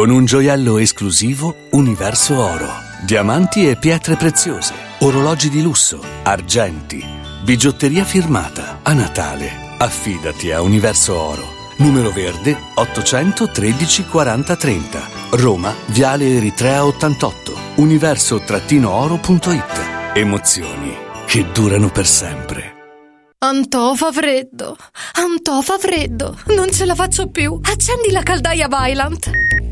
con un gioiello esclusivo Universo Oro. Diamanti e pietre preziose, orologi di lusso, argenti, bigiotteria firmata. A Natale, affidati a Universo Oro. Numero verde 813 40 30. Roma, Viale Eritrea 88. Universo-oro.it. Emozioni che durano per sempre. Antò fa freddo. Antò fa freddo. Non ce la faccio più. Accendi la caldaia Vylant.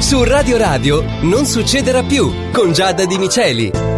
Su Radio Radio non succederà più con Giada Di Miceli.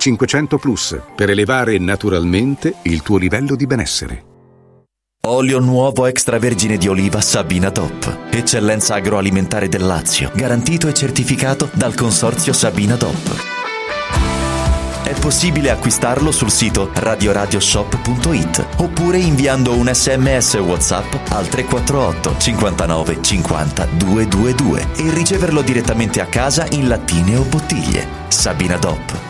500 Plus per elevare naturalmente il tuo livello di benessere. Olio nuovo extravergine di oliva Sabina DOP. Eccellenza agroalimentare del Lazio. Garantito e certificato dal consorzio Sabina DOP. È possibile acquistarlo sul sito radioradioshop.it oppure inviando un sms WhatsApp al 348 59 50 222 e riceverlo direttamente a casa in lattine o bottiglie. Sabina DOP.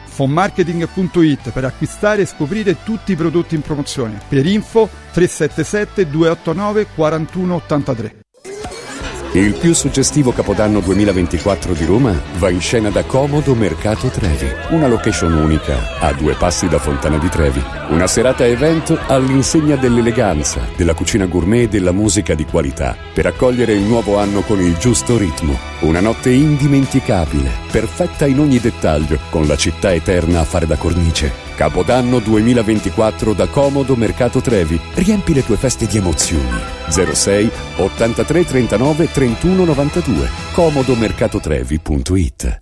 fonmarketing.it per acquistare e scoprire tutti i prodotti in promozione. Per info 377 289 4183. Il più suggestivo Capodanno 2024 di Roma va in scena da Comodo Mercato Trevi, una location unica a due passi da Fontana di Trevi. Una serata evento all'insegna dell'eleganza, della cucina gourmet e della musica di qualità, per accogliere il nuovo anno con il giusto ritmo. Una notte indimenticabile, perfetta in ogni dettaglio, con la città eterna a fare da cornice. Capodanno 2024 da Comodo Mercato Trevi. Riempi le tue feste di emozioni. 06 83 39 31 92. comodomercatotrevi.it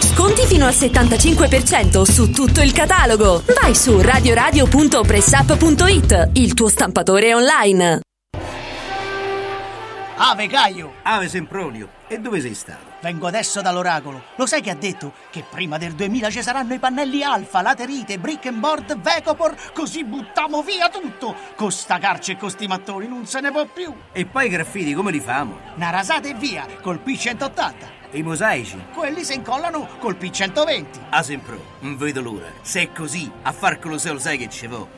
Sconti fino al 75% su tutto il catalogo. Vai su radioradio.pressup.it, il tuo stampatore online. Ave Caio! Ave Sempronio, e dove sei stato? Vengo adesso dall'oracolo. Lo sai che ha detto? Che prima del 2000 ci saranno i pannelli alfa, laterite, brick and board, Vecopor, così buttiamo via tutto! Con sta carce e con sti mattoni non se ne può più! E poi i graffiti come li famo? Una rasata e via, col P180. I mosaici? Quelli si incollano col P120. A Sempro, non vedo l'ora. Se è così, a far Colosseo lo sai che ci vo.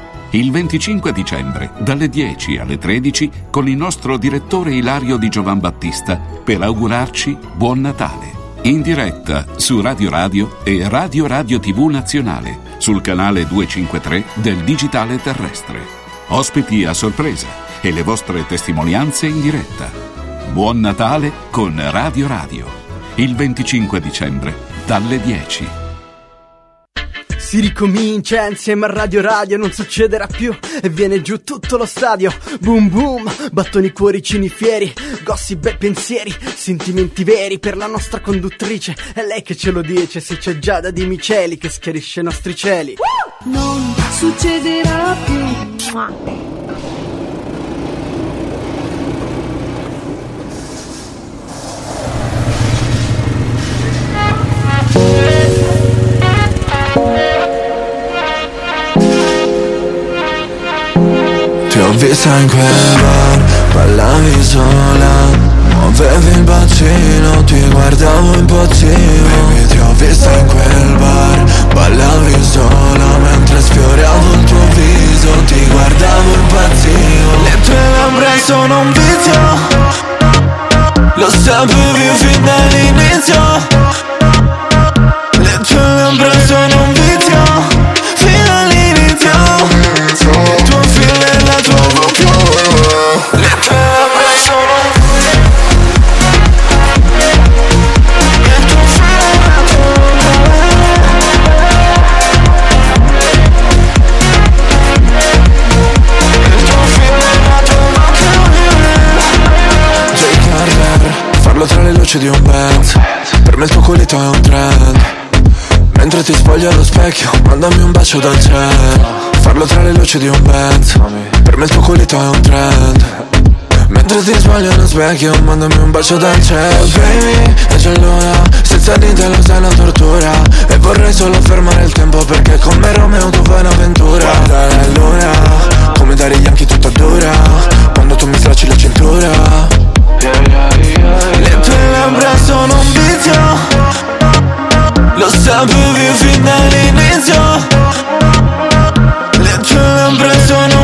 Il 25 dicembre, dalle 10 alle 13, con il nostro direttore Ilario Di Giovan Battista, per augurarci Buon Natale. In diretta su Radio Radio e Radio Radio TV Nazionale, sul canale 253 del Digitale Terrestre. Ospiti a sorpresa e le vostre testimonianze in diretta. Buon Natale con Radio Radio. Il 25 dicembre, dalle 10. Si ricomincia insieme a Radio Radio, non succederà più e viene giù tutto lo stadio. Boom boom, battoni cuoricini fieri, gossip e pensieri, sentimenti veri per la nostra conduttrice. È lei che ce lo dice, se c'è Giada di Miceli che schiarisce i nostri cieli. Non succederà più. Vista in quel bar, ballavi sola Muovevi il bacino, ti guardavo impazzivo. Baby ti ho vista in quel bar, ballavi sola Mentre sfioravo il tuo viso, ti guardavo impazzivo. Le tue labbra sono un vizio Lo sapevi fin dall'inizio. Le tue labbra sono un vizio Luci di un Benz Per me il tuo culito è un trend. Mentre ti spogli allo specchio Mandami un bacio dal cielo. Farlo tra le luci di un Benz Per me il tuo culito è un trend. Mentre ti sbaglio allo specchio Mandami un bacio dal cielo. Baby, è già l'ora Senza di te lo sai la tortura. E vorrei solo fermare il tempo Perché con me Romeo tu fai un'avventura Guarda la luna Come dare gli anchi tutta dura. Quando tu mi stracci la cintura Le tue labbra sono un vizio. Lo sapevi fin dall'inizio. Le tue labbra sono un vizio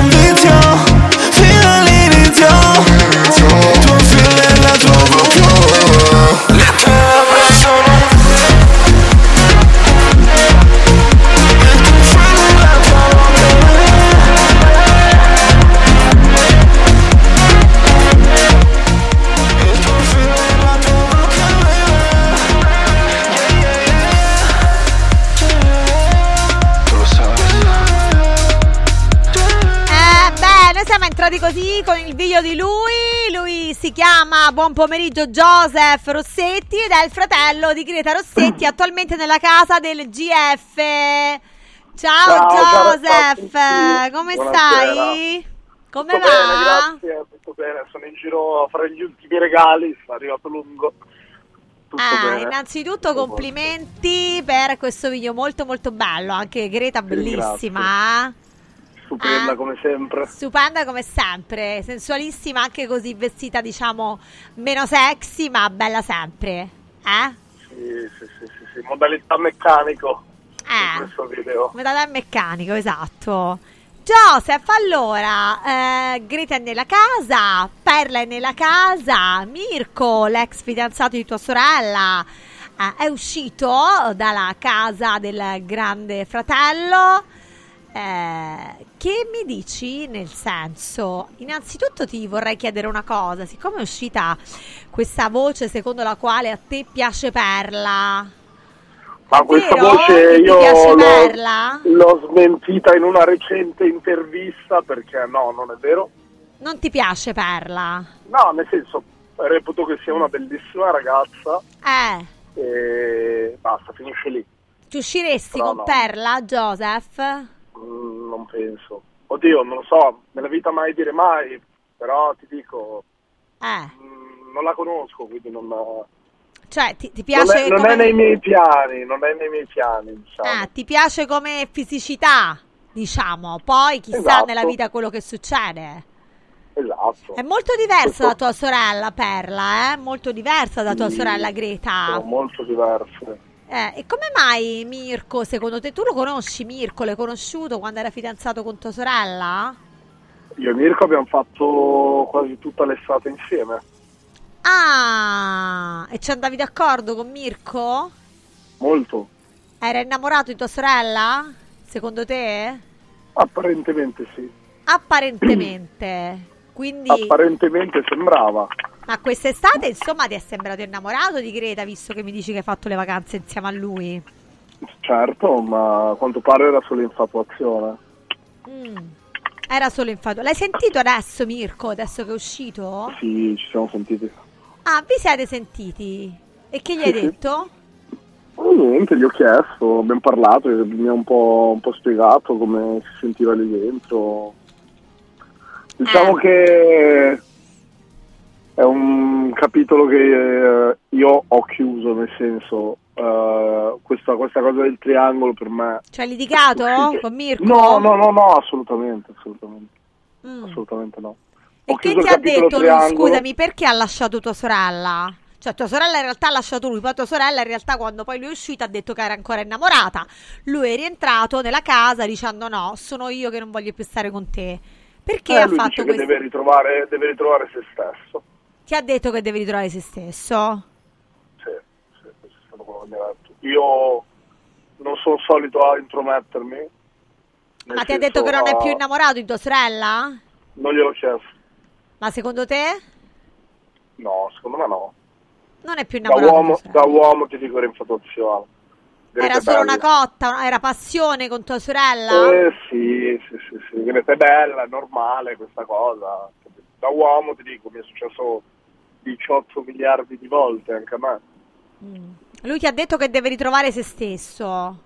video di lui. Lui si chiama Buon pomeriggio Joseph Rossetti ed è il fratello di Greta Rossetti, attualmente nella casa del GF. Ciao, Ciao, Joseph, come Buonasera. stai? Come tutto va? bene, grazie, tutto bene. Sono in giro a fare gli ultimi regali, sono arrivato lungo. Tutto Ah, innanzitutto complimenti per questo video molto molto bello, anche Greta bellissima. eh? Stupenda Ah. come sempre. Stupenda come sempre, sensualissima anche così vestita diciamo meno sexy ma bella sempre. Eh? Sì, sì, sì, sì, sì, modalità meccanico Eh. in questo video. Del meccanico, esatto. Joseph, allora, eh, Greta è nella casa, Perla è nella casa, Mirko, l'ex fidanzato di tua sorella, eh, è uscito dalla casa del grande fratello. Eh, che mi dici nel senso? Innanzitutto ti vorrei chiedere una cosa, siccome è uscita questa voce secondo la quale a te piace Perla, Ma questa vero? voce io l'ho, l'ho smentita in una recente intervista perché no, non è vero. non ti piace Perla? No, nel senso, reputo che sia una bellissima ragazza Eh, e basta, finisce lì. ti usciresti Però con no. Perla, Joseph? Mm, non penso. Oddio, non lo so, nella vita mai dire mai, però ti dico, Eh, mm, non la conosco, quindi non... cioè ti, ti Non piace è, non come... è nei miei piani, non è nei miei piani, diciamo. Ah, ti piace come fisicità, diciamo. Poi chissà Esatto. nella vita quello che succede. Esatto. È molto diversa da tua sorella Perla, eh? Molto diversa da tua Sì, sorella Greta. Sono molto diverse. Eh, e come mai Mirko, secondo te, tu lo conosci Mirko? L'hai conosciuto quando era fidanzato con tua sorella? Io e Mirko abbiamo fatto quasi tutta l'estate insieme. Ah, e ci andavi d'accordo con Mirko? Molto. Era innamorato di tua sorella? Secondo te? Apparentemente sì. Apparentemente. Quindi, Apparentemente sembrava. Ma quest'estate, insomma, ti è sembrato innamorato di Greta, visto che mi dici che hai fatto le vacanze insieme a lui? Certo, ma a quanto pare era solo infatuazione. Mm. Era solo infatuato. L'hai sentito adesso, Mirko, adesso che è uscito? Sì, ci siamo sentiti. Ah, vi siete sentiti? E che gli hai Sì, sì. detto? Oh, niente, gli ho chiesto, abbiamo parlato, mi ha un po', un po' spiegato come si sentiva lì dentro. Diciamo Eh. che è un capitolo che eh, io ho chiuso, nel senso, eh, questa, questa cosa del triangolo per me... Hai litigato con Mirko? No, no, no, no, assolutamente, assolutamente, Mm. assolutamente no. E Ho che chiuso ti ha detto lui? Scusami, perché ha lasciato tua sorella? Cioè, tua sorella in realtà ha lasciato lui, poi tua sorella in realtà quando poi lui è uscito ha detto che era ancora innamorata. Lui è rientrato nella casa dicendo no, sono io che non voglio più stare con te. Perché Eh, ha lui fatto dice che questo? deve ritrovare, deve ritrovare se stesso. Ti ha detto che devi ritrovare se stesso? Sì, sì, questo è stato quello che mi ha detto. Io non sono solito a intromettermi. Ma ti ha detto che non è a- più innamorato di tua sorella? Non gliel'ho chiesto. Ma secondo te? No, secondo me no. Non è più Da innamorato. di uomo, da uomo ti dico era infatuazione. Era è solo una cotta, era passione con tua sorella? Eh sì, sì, sì, sì. È bella, è normale questa cosa. Da uomo ti dico, mi è successo 18 miliardi di volte anche a me. Lui ti ha detto che deve ritrovare se stesso.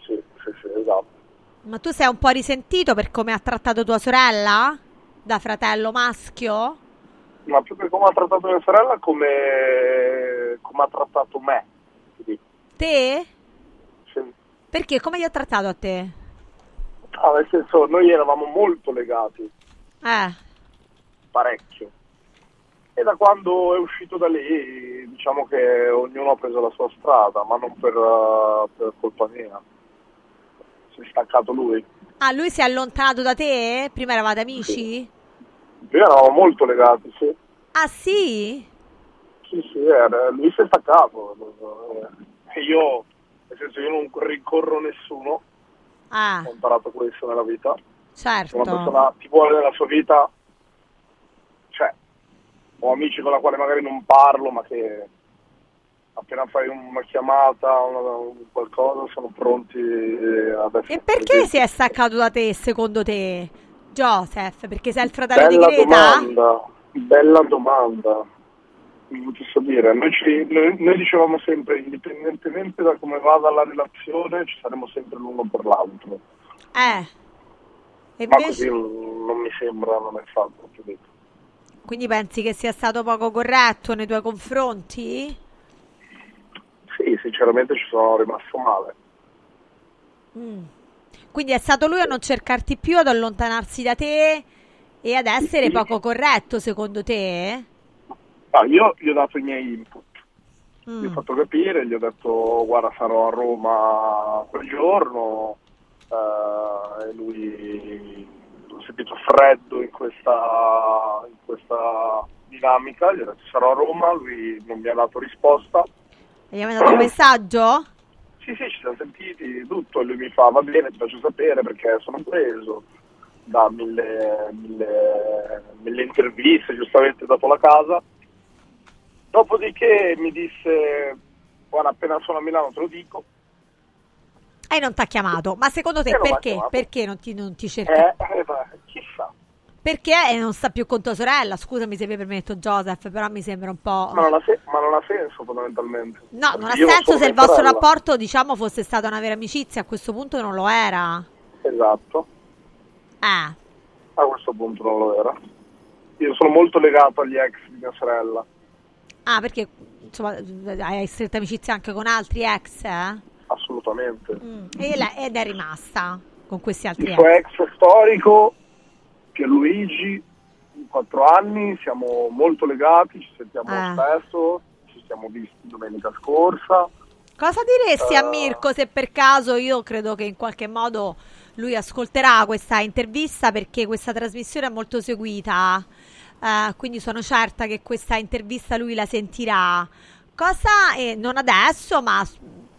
Sì, sì, sì, esatto. Ma tu sei un po' risentito per come ha trattato tua sorella? Da fratello maschio? Ma più che come ha trattato mia sorella, come, come ha trattato me. Te? Sì. Perché? Come ti ha trattato a te? Ah, nel senso, noi eravamo molto legati, Eh, parecchio. E da quando è uscito da lì, diciamo che ognuno ha preso la sua strada, ma non per, eh, per colpa mia. Si è staccato lui. ah, lui si è allontanato da te? Prima eravate amici? Prima eravamo molto legati, sì. Ah, sì? Sì, sì, era- lui si è staccato. E io, nel senso, io non rincorro nessuno, Ah, ho imparato questo nella vita. Se una certo. persona ti vuole nella sua vita, ho amici con la quale magari non parlo, ma che appena fai una chiamata, un qualcosa, sono pronti eh, ad essere E perché si è staccato da te, secondo te? Joseph, perché sei il fratello Bella di Greta? domanda, bella domanda. Non ti so dire, noi, ci- noi- noi dicevamo sempre, indipendentemente da come vada la relazione, ci saremo sempre l'uno per l'altro. Eh. E Ma invece, così non non mi sembra, non è fatto. capito? Quindi pensi che sia stato poco corretto nei tuoi confronti? Sì, sinceramente ci sono rimasto male. Mm. Quindi è stato lui a non cercarti più, ad allontanarsi da te e ad essere poco corretto, secondo te? Ah, io gli ho dato i miei input, Mm. gli ho fatto capire, gli ho detto guarda sarò a Roma quel giorno eh, e lui sentito freddo in questa, in questa dinamica, gli ho detto sarò a Roma, lui non mi ha dato risposta. E gli hai mandato un messaggio? Sì, sì, ci siamo sentiti tutto e lui mi fa va bene, ti faccio sapere perché sono preso da mille, mille, mille interviste, giustamente dopo la casa. Dopodiché mi disse, guarda appena sono a Milano te lo dico. E non ti ha chiamato. Ma secondo te E non perché? Perché non ti, non ti cerca? Eh, eh, Perché non sta più con tua sorella? Scusami se mi permetto, Joseph, però mi sembra un po'. ma non, ha se- ma non ha senso fondamentalmente. No, non ha senso se il vostro sorella. rapporto, diciamo, fosse stata una vera amicizia. A questo punto non lo era. Esatto, Eh. a questo punto non lo era. Io sono molto legato agli ex di mia sorella. Ah, perché insomma hai stretta amicizia anche con altri ex, eh? Assolutamente. E la- ed è rimasta con questi altri Il suo ex. ex storico, Pierluigi, in quattro anni, siamo molto legati, ci sentiamo Ah. spesso, ci siamo visti domenica scorsa. Cosa diresti a Eh. Mirko se per caso io credo che in qualche modo lui ascolterà questa intervista perché questa trasmissione è molto seguita, eh, quindi sono certa che questa intervista lui la sentirà. Cosa, e non adesso, ma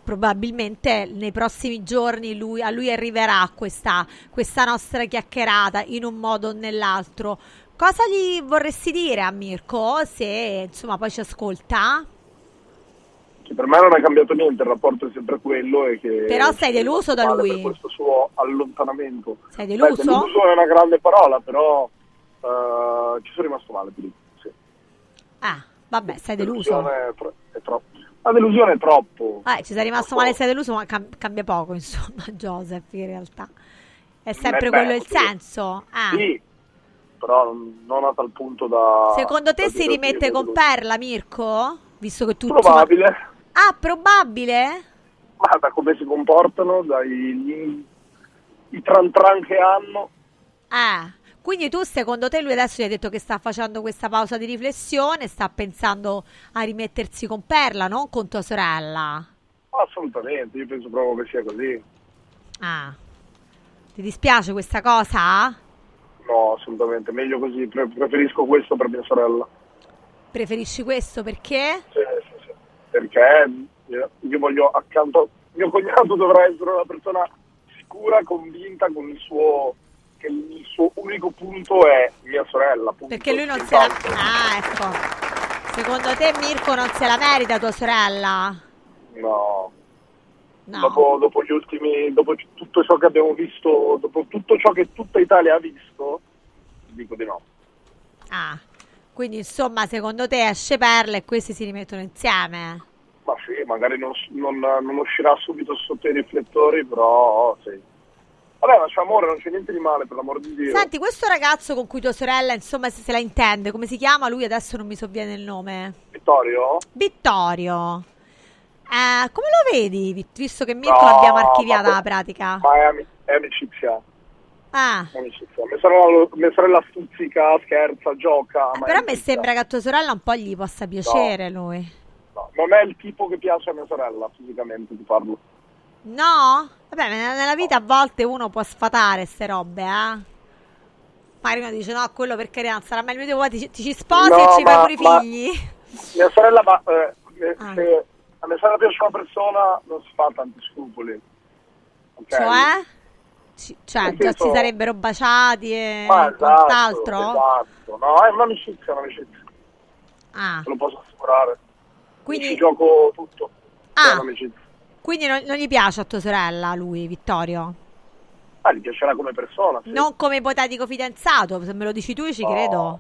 probabilmente nei prossimi giorni lui- a lui arriverà questa, questa nostra chiacchierata in un modo o nell'altro. Cosa gli vorresti dire a Mirko se insomma poi ci ascolta? Che per me non è cambiato niente, il rapporto è sempre quello e che... Però sei deluso da lui? Per questo suo allontanamento. Sei Beh, deluso? deluso è una grande parola, però eh, ci sono rimasto male. Sì. Ah, vabbè, sei deluso. È, tro- è troppo. La delusione è troppo. Eh, ci sei rimasto male, sei deluso, ma cam- cambia poco, insomma, Joseph, in realtà. È sempre Eh, beh, quello il sì. senso. Ah. Sì, però non- a tal punto da... Secondo te da si rimette con Perla, Mirko? Visto che tu... Probabile. Ah, probabile? Ma da come si comportano, dai gli- i tran tran che hanno, Ah, quindi tu secondo te lui adesso gli ha detto che sta facendo questa pausa di riflessione, sta pensando a rimettersi con Perla, non con tua sorella? assolutamente, io penso proprio che sia così. Ah, ti dispiace questa cosa? No, assolutamente, meglio così, pre- preferisco questo per mia sorella. Preferisci questo perché? Sì, sì, sì. Perché io, io voglio accanto, mio cognato dovrà essere una persona sicura, convinta con il suo, che il suo unico punto è mia sorella. punto. Perché lui non se la... Ah, ecco. Secondo te Mirko non se la merita tua sorella? No. No. Dopo, dopo gli ultimi, dopo tutto ciò che abbiamo visto, dopo tutto ciò che tutta Italia ha visto, dico di no. Ah, quindi insomma secondo te esce Perla e questi si rimettono insieme? Ma sì, magari non, non- non uscirà subito sotto i riflettori, però sì. Vabbè, ma c'è amore, non c'è niente di male, per l'amor di Dio. Senti, questo ragazzo con cui tua sorella insomma se, se la intende, come si chiama? Lui adesso non mi sovviene il nome. Vittorio? Vittorio. Eh, come lo vedi, vi- visto che Mirko No, l'abbiamo archiviata la pratica? Ma è, ami- è amicizia. Ah, è amicizia. Mia sorella, mia sorella stuzzica, scherza, gioca. è però a me sembra che a tua sorella un po' gli possa piacere lui. No, non è il tipo che piace a mia sorella, fisicamente ti parlo. No? Vabbè, nella vita a volte uno può sfatare ste robe, eh? Magari uno dice, no, quello per carità sarà mio tipo, poi ti, ti ci sposi No, e ci fai pure i figli. Mia sorella, ma, eh, eh, Ah. se a mia sorella piace una persona, non si fa tanti scrupoli. Ok? Cioè? Ci- cioè, già si sarebbero baciati e Ma esatto, quant'altro? esatto. No, è un'amicizia, un'amicizia. Ah, Te lo posso assicurare. Quindi- Ci gioco tutto. Ah. Quindi non, non gli piace a tua sorella, lui, Vittorio? Ah, gli piacerà come persona, sì. Non come ipotetico fidanzato, se me lo dici tu ci No. credo.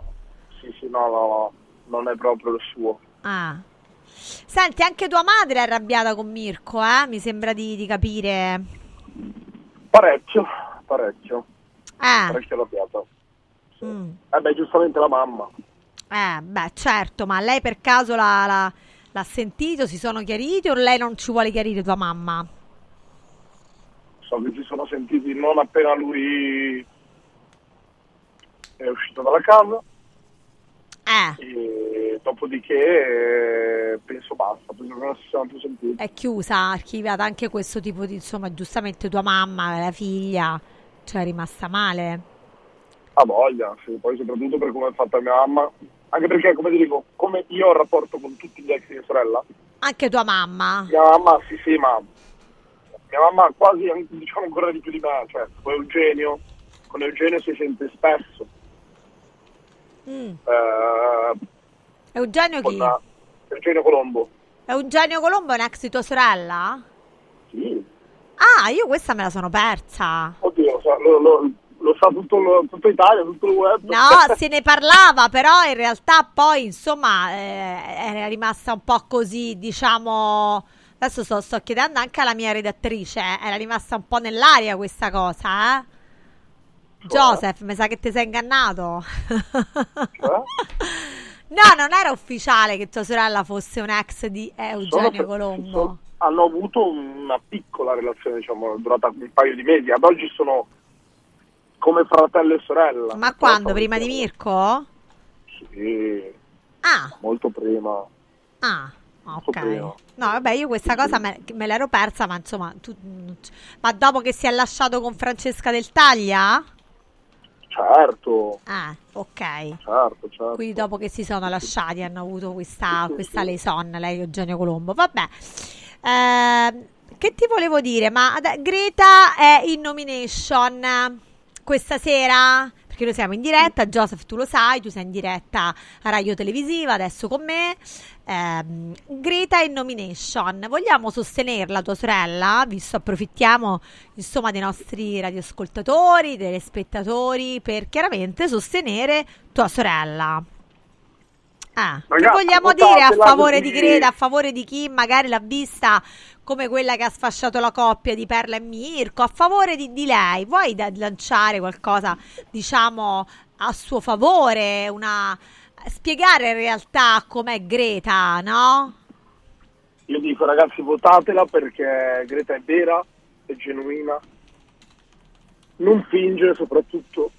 Sì, sì, no, no, no, non è proprio il suo. Ah. Senti, anche tua madre è arrabbiata con Mirko, eh? Mi sembra di, di capire. Parecchio, parecchio. Eh. Parecchio arrabbiata. Mm. Eh beh, giustamente la mamma. Eh, beh, certo, ma lei per caso l'ha, l'ha- l'ha sentito? Si sono chiariti o lei non ci vuole chiarire tua mamma? So che si sono sentiti non appena lui è uscito dalla casa. E dopodiché eh, penso basta, penso che non si siano più sentiti. È chiusa, archiviata anche questo tipo di, insomma, giustamente tua mamma, la figlia, cioè è rimasta male. Ha voglia, sì, poi soprattutto per come è fatta mia mamma. Anche perché, come ti dico, come io ho rapporto con tutti gli ex di mia sorella, Anche tua mamma. mia mamma sì sì, ma mia mamma quasi diciamo ancora di più di me, cioè con Eugenio, con Eugenio si sente spesso. Mm. Eh, Eugenio chi? eh, Eugenio Colombo. Eugenio Colombo è un ex di tua sorella? Sì. Ah, io questa me la sono persa. Oddio, lo lo, lo- sa tutto, lo- tutto Italia, tutto il web. No, se ne parlava, però in realtà poi, insomma, eh, era rimasta un po' così, diciamo... Adesso sto, sto chiedendo anche alla mia redattrice, eh, era rimasta un po' nell'aria questa cosa, eh? Joseph, mi sa che ti sei ingannato. no, non era ufficiale che tua sorella fosse un ex di Eugenio Sono- Colombo. sono- hanno avuto una piccola relazione, diciamo, durata un paio di mesi. Ad oggi sono come fratello e sorella. Ma quando? Prima di Mirko? Sì, Ah, molto prima. ah, ok. No, vabbè, io questa cosa me, me l'ero persa, ma insomma, tu- ma dopo che si è lasciato con Francesca del Taglia? Certo, Ah, ok. certo, certo. Quindi dopo che si sono lasciati hanno avuto questa, questa liaison, lei e Eugenio Colombo. Vabbè. Ehm, che ti volevo dire? Ma Greta è in nomination questa sera? Perché noi siamo in diretta, Joseph tu lo sai, tu sei in diretta a Radio Televisiva, adesso con me. Ehm, Greta in nomination. Vogliamo sostenerla, tua sorella? Visto approfittiamo insomma dei nostri radioascoltatori, dei spettatori, per chiaramente sostenere tua sorella. Ah, che vogliamo dire a favore di Greta, a favore di chi magari l'ha vista come quella che ha sfasciato la coppia di Perla e Mirko, a favore di, di lei? Vuoi da- lanciare qualcosa, diciamo, a suo favore? Una... Spiegare in realtà com'è Greta, no? Io dico ragazzi votatela perché Greta è vera, è genuina, non finge soprattutto,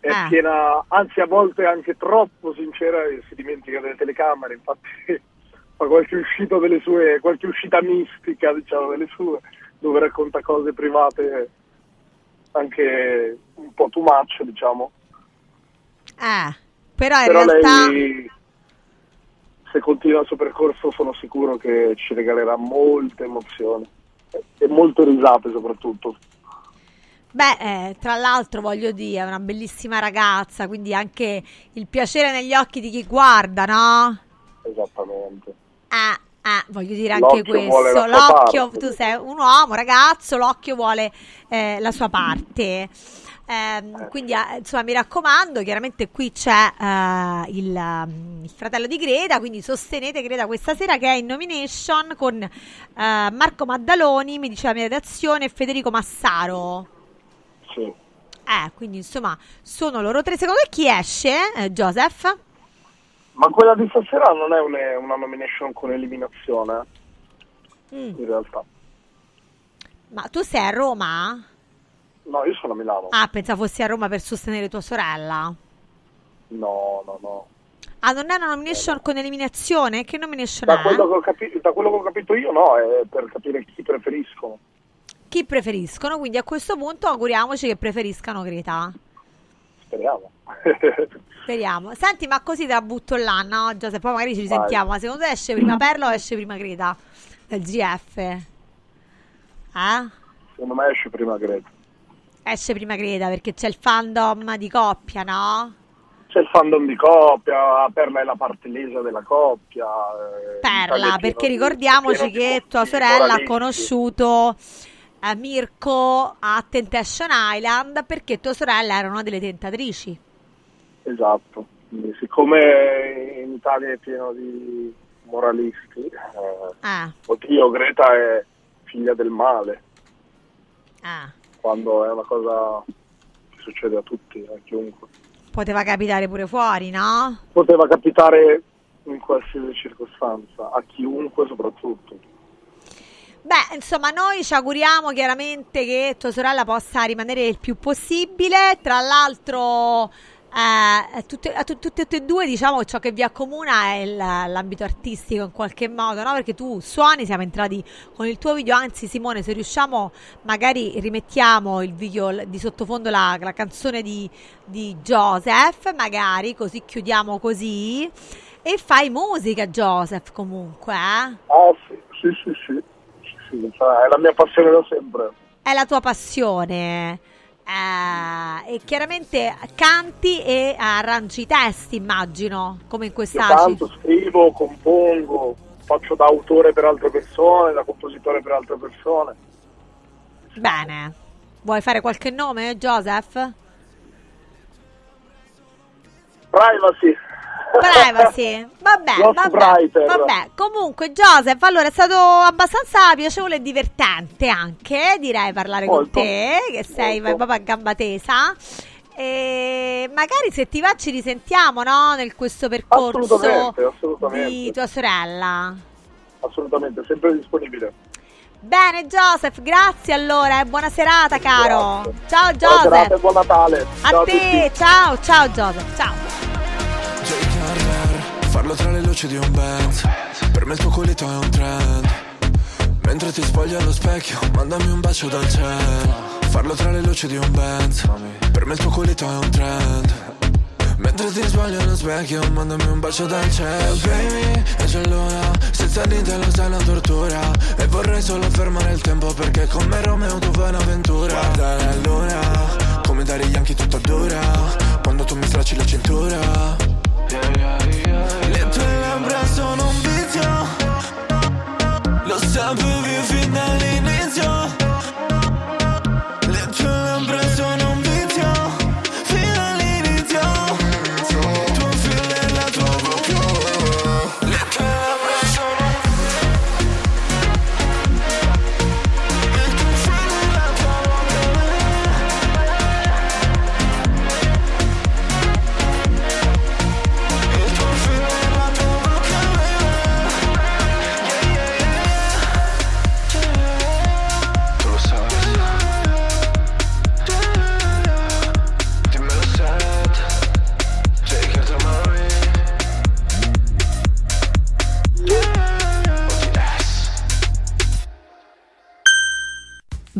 è Ah. piena, anzi a volte anche troppo sincera e si dimentica delle telecamere, infatti fa qualche uscita delle sue, qualche uscita mistica diciamo delle sue, dove racconta cose private anche un po' too much diciamo. Eh, però in Però realtà... lei, se continua il suo percorso, sono sicuro che ci regalerà molte emozioni e- e molte risate soprattutto. Beh, eh, tra l'altro voglio dire, è una bellissima ragazza, quindi anche il piacere negli occhi di chi guarda, no? Esattamente. Ah, ah, voglio dire anche L'occhio questo. L'occhio, parte. tu sei un uomo, ragazzo, l'occhio vuole eh, la sua parte. Ehm, quindi, eh, insomma, mi raccomando, chiaramente qui c'è eh, il, um, il fratello di Greta, quindi sostenete Greta questa sera che è in nomination con eh, Marco Maddaloni, mi dice la mia redazione, e Federico Massaro. Sì. Eh, quindi insomma, sono loro tre. Secondo te chi esce, eh, Joseph? Ma quella di stasera non è un- una nomination con eliminazione, Mm. in realtà. Ma tu sei a Roma? No, io sono a Milano. Ah, pensavo fossi a Roma per sostenere tua sorella. No, no, no. Ah, non è una nomination con eliminazione? Che nomination Da è? quello, che capi- da quello che ho capito io no, è per capire chi preferiscono. Chi preferiscono? Quindi a questo punto auguriamoci che preferiscano Greta. Speriamo. Speriamo. Senti, ma così te la butto là, no? Giuseppe, poi magari ci risentiamo. Ma secondo te esce prima Perla o esce prima Greta? Del GF? Eh? Secondo me esce prima Greta. Esce prima Greta perché c'è il fandom di coppia, no? C'è il fandom di coppia, Perla è la parte lesa della coppia. eh, Perla, perché ricordiamoci che tua sorella ha conosciuto eh, Mirko a Temptation Island perché tua sorella era una delle tentatrici. Esatto. Quindi, siccome in Italia è pieno di moralisti, eh, Ah, oddio, Greta è figlia del male, ah. quando è una cosa che succede a tutti, a chiunque. Poteva capitare pure fuori, no? Poteva capitare in qualsiasi circostanza, a chiunque soprattutto. Beh, insomma, noi ci auguriamo chiaramente che tua sorella possa rimanere il più possibile. Tra l'altro, eh, tutte, a tu- tutte e due, diciamo, ciò che vi accomuna è l'ambito artistico in qualche modo, no? Perché tu suoni, siamo entrati con il tuo video. Anzi, Simone, se riusciamo, magari rimettiamo il video di sottofondo, la, la canzone di, di Joseph, magari, così chiudiamo così. E fai musica, Joseph, comunque, eh? Ah sì, sì, sì, sì. Sì, sì, è la mia passione da sempre. è la tua passione. Eh, e chiaramente canti e arrangi i testi, immagino, come in Io questa canto, scrivo, compongo, faccio da autore per altre persone, da compositore per altre persone. Bene. Vuoi fare qualche nome, Joseph? Privacy. Privacy. Vabbè, vabbè, vabbè. Comunque, Joseph, allora è stato abbastanza piacevole e divertente anche, direi, parlare Molto. con te, che sei vai proprio a gamba tesa. E magari se ti va ci risentiamo, no? Nel questo percorso Assolutamente, assolutamente. di tua sorella. Assolutamente, sempre disponibile. Bene Joseph, grazie allora e buona serata caro. Ciao Joseph. buon Natale. A Ciao te, tutti. ciao, ciao Joseph, ciao. Farlo tra le luci di un Benz Per me il tuo culito è un trend. Mentre ti spogli allo specchio Mandami un bacio dal cielo. Farlo tra le luci di un Benz Per me il tuo culito è un trend. Mentre ti sbaglio allo specchio Mandami un bacio dal cielo. Baby, è già l'ora Senza di te lo sai una tortura. E vorrei solo fermare il tempo Perché con me Romeo tu fai un'avventura. Guardare la luna Come dare gli anchi tutta dura. Quando tu mi stracci la cintura. le tue Lo sapevi fin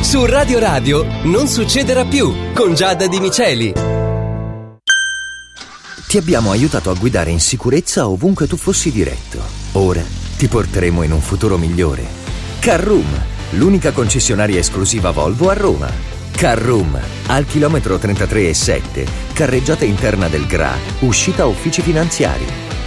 Su Radio Radio non succederà più con Giada Di Miceli. Ti abbiamo aiutato a guidare in sicurezza ovunque tu fossi diretto. Ora ti porteremo in un futuro migliore. Carroom, l'unica concessionaria esclusiva Volvo a Roma. Carroom, al chilometro 33 e 7, carreggiata interna del GRA, uscita uffici finanziari.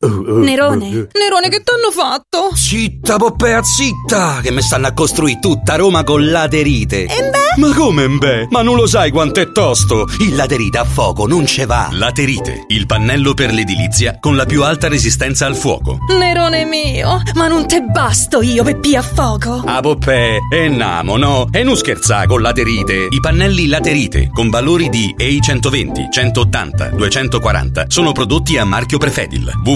Nerone, Nerone, che t'hanno fatto? Zitta, Poppea, zitta! Che mi stanno a costruire tutta Roma con laterite. E beh? Ma come beh? Ma non lo sai quanto è tosto? Il laterite a fuoco non ce va. Laterite, il pannello per l'edilizia con la più alta resistenza al fuoco. Nerone mio, ma non te basto io per pia a fuoco. Ah, Poppè, e namo, no? E non scherzà con laterite. I pannelli laterite con valori di EI 120, 180, 240 sono prodotti a marchio Prefedil.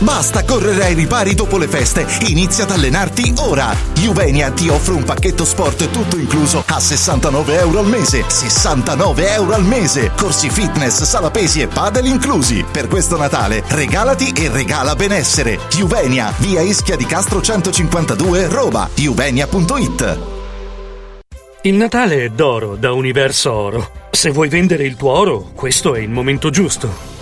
Basta correre ai ripari dopo le feste. Inizia ad allenarti ora. Juvenia ti offre un pacchetto sport tutto incluso a 69 euro al mese. 69 euro al mese. Corsi fitness, sala pesi e padel inclusi. Per questo Natale regalati e regala benessere. Juvenia, via Ischia di Castro 152, Roma. Juvenia.it Il Natale è d'oro da Universo Oro. Se vuoi vendere il tuo oro, questo è il momento giusto.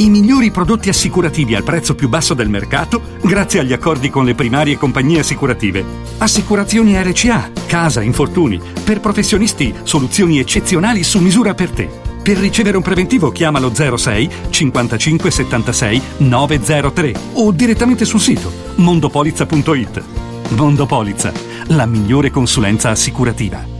I migliori prodotti assicurativi al prezzo più basso del mercato grazie agli accordi con le primarie compagnie assicurative. Assicurazioni RCA, casa, infortuni. Per professionisti, soluzioni eccezionali su misura per te. Per ricevere un preventivo chiamalo 06 55 76 903 o direttamente sul sito mondopolizza.it. Mondopolizza, la migliore consulenza assicurativa.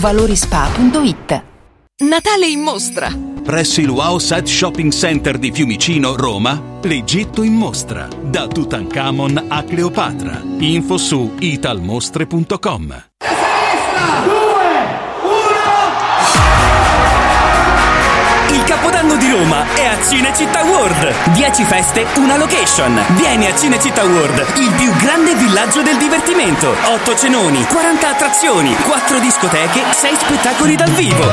valorispa.it. Natale in mostra. Presso il Wow Set Shopping Center di Fiumicino, Roma, l'Egitto in mostra. Da Tutankhamon a Cleopatra. Info su italmostre.com. Il Cinecittà World. 10 feste, una location. Vieni a Cinecittà World, il più grande villaggio del divertimento. 8 cenoni, 40 attrazioni, 4 discoteche, 6 spettacoli dal vivo.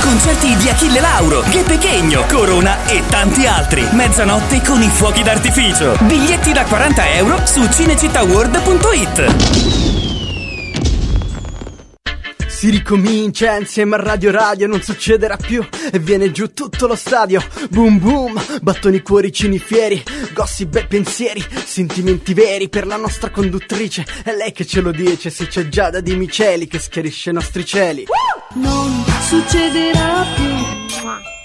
Concerti di Achille Lauro, Che Pechegno, Corona e tanti altri. Mezzanotte con i fuochi d'artificio. Biglietti da 40 euro su cinecittàworld.it. Si ricomincia insieme a Radio Radio, non succederà più e viene giù tutto lo stadio. Boom boom, battoni cuoricini fieri, gossip e pensieri, sentimenti veri per la nostra conduttrice. È lei che ce lo dice, se c'è Giada di Miceli che schiarisce i nostri cieli. Non succederà più.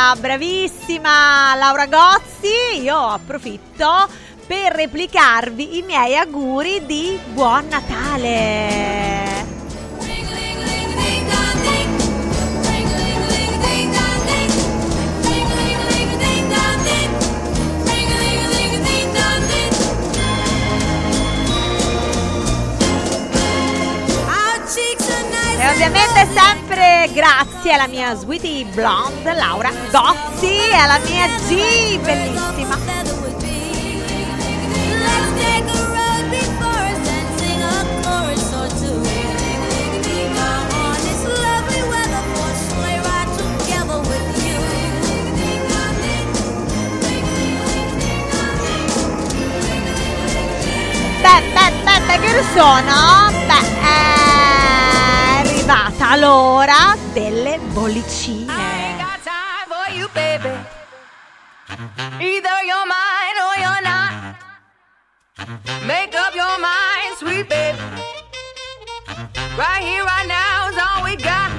Della bravissima Laura Gozzi, io approfitto per replicarvi i miei auguri di Buon Natale. Ovviamente sempre grazie alla mia sweetie blonde Laura Gozzi e alla mia G bellissima. Beh, beh, beh, beh, che ore sono? Beh, è arrivata l'ora delle bollicine. for you, baby. Either you're mine or you're not. Make up your mind, sweet baby. Right here, right now is all we got.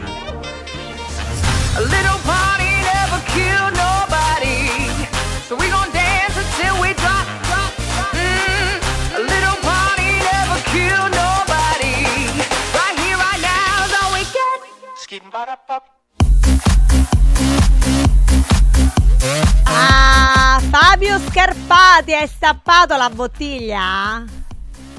A little party never killed nobody. So we gon' dance until we drop, drop, drop. Mm, a little party never killed nobody. Right here, right now is all we get. Skipping Scarpati, hai stappato la bottiglia?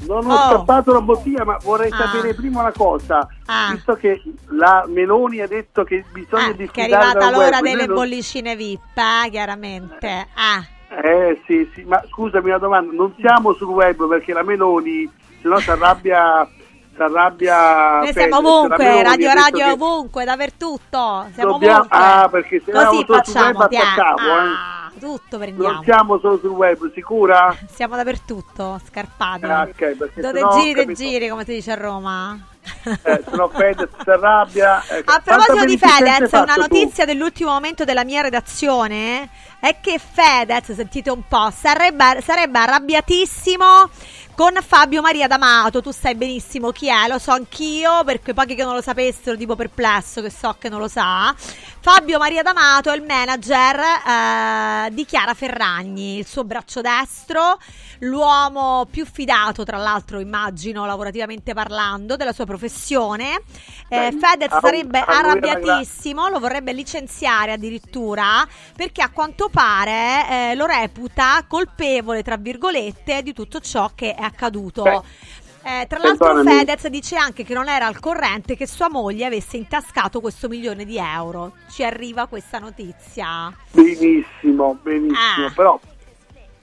Non ho Oh. stappato la bottiglia, ma vorrei Ah. sapere prima una cosa. Ah. Visto che la Meloni ha detto che bisogna Eh, che è diffidare arrivata l'ora web, delle non- bollicine VIP, eh, chiaramente. Ah. Eh sì, sì, ma scusami una domanda, non siamo sul web perché la Meloni, se no si arrabbia, si arrabbia Noi siamo la ovunque, Radio Radio ovunque, dappertutto. Siamo dobbiamo- ovunque. Ah, perché se Così facciamo, web ti- attaccavo, ah, eh. tutto prendiamo. Non siamo solo sul web, sicura? Siamo dappertutto, scarpati. Ah, ok, perché Dove giri te giri, come si dice a Roma. eh, se no Fedez si arrabbia. ecco. A proposito di Fedez, una fatto tu? notizia dell'ultimo momento della mia redazione è che Fedez, sentite un po', sarebbe, sarebbe arrabbiatissimo con Fabio Maria D'Amato. Tu sai benissimo chi è, lo so anch'io, perché pochi che non lo sapessero, tipo perplesso, che so che non lo sa. Fabio Maria D'Amato è il manager eh, di Chiara Ferragni, il suo braccio destro, l'uomo più fidato, tra l'altro, immagino, lavorativamente parlando, della sua professione. Eh, Fedez sarebbe arrabbiatissimo, lo vorrebbe licenziare addirittura perché a quanto pare eh, lo reputa colpevole, tra virgolette, di tutto ciò che è accaduto. Beh, Eh, tra l'altro. Fedez dice anche che non era al corrente che sua moglie avesse intascato questo milione di euro. Ci arriva questa notizia. Benissimo, benissimo, Ah. però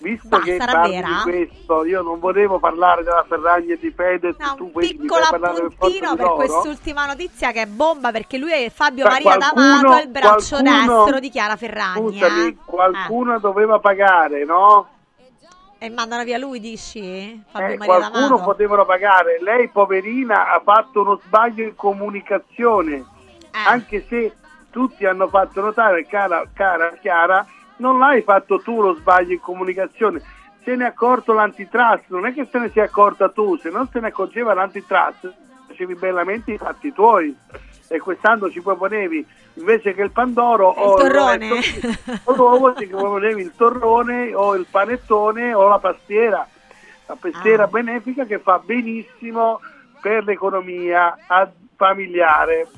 visto Basta, che sarà parli vera? di questo, io non volevo parlare della Ferragni e di Fedez, tu poi mi Piccolo per appuntino per quest'ultima notizia che è bomba perché lui è Fabio Beh, Maria qualcuno- D'Amato, è il braccio qualcuno- destro di Chiara Ferragni. Scusami, eh. qualcuno doveva pagare, no? E mandano via lui, dici? Fabio Eh, Maria qualcuno D'Amato. potevano pagare. Lei, poverina, ha fatto uno sbaglio in comunicazione. Eh. Anche se tutti hanno fatto notare, cara, cara Chiara, non l'hai fatto tu lo sbaglio in comunicazione. Se ne è accorto l'antitrust, non è che se ne sia accorta tu, se non se ne accorgeva l'antitrust, facevi bellamente i fatti tuoi. E quest'anno ci proponevi invece che il Pandoro o torrone. o l'uovo ci proponevi il torrone o il panettone o la pastiera la pastiera Ah. benefica che fa benissimo per l'economia familiare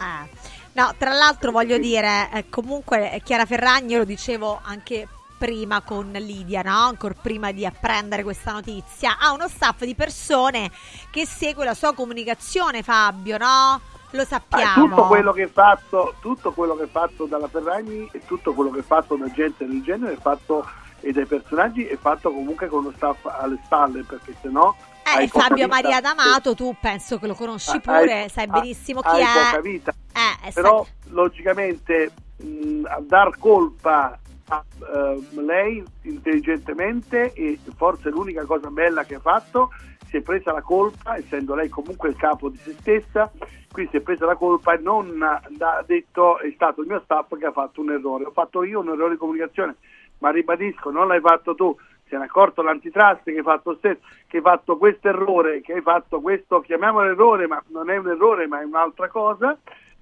Eh. No, tra l'altro voglio dire, eh, comunque eh, Chiara Ferragni, io lo dicevo anche prima con Lidia, no? Ancora prima di apprendere questa notizia, ha uno staff di persone che segue la sua comunicazione, Fabio, no? Lo Ah, sappiamo. tutto quello che è fatto tutto quello che è fatto dalla Ferragni e tutto quello che è fatto da gente del genere è fatto e dai personaggi è fatto comunque con lo staff alle spalle perché sennò Eh, Fabio. Maria D'Amato, tu penso che lo conosci Hai- pure, sai hai- benissimo chi hai è. poca vita Eh, però logicamente mh, a dar colpa Ma, eh, lei intelligentemente e forse l'unica cosa bella che ha fatto si è presa la colpa, essendo lei comunque il capo di se stessa, qui si è presa la colpa e non ha detto è stato il mio staff che ha fatto un errore. Ho fatto io un errore di comunicazione, ma ribadisco, non l'hai fatto tu, se ne è accorto l'antitrust che hai fatto stesso, che hai fatto questo errore, che hai fatto questo, chiamiamolo errore, ma non è un errore, ma è un'altra cosa.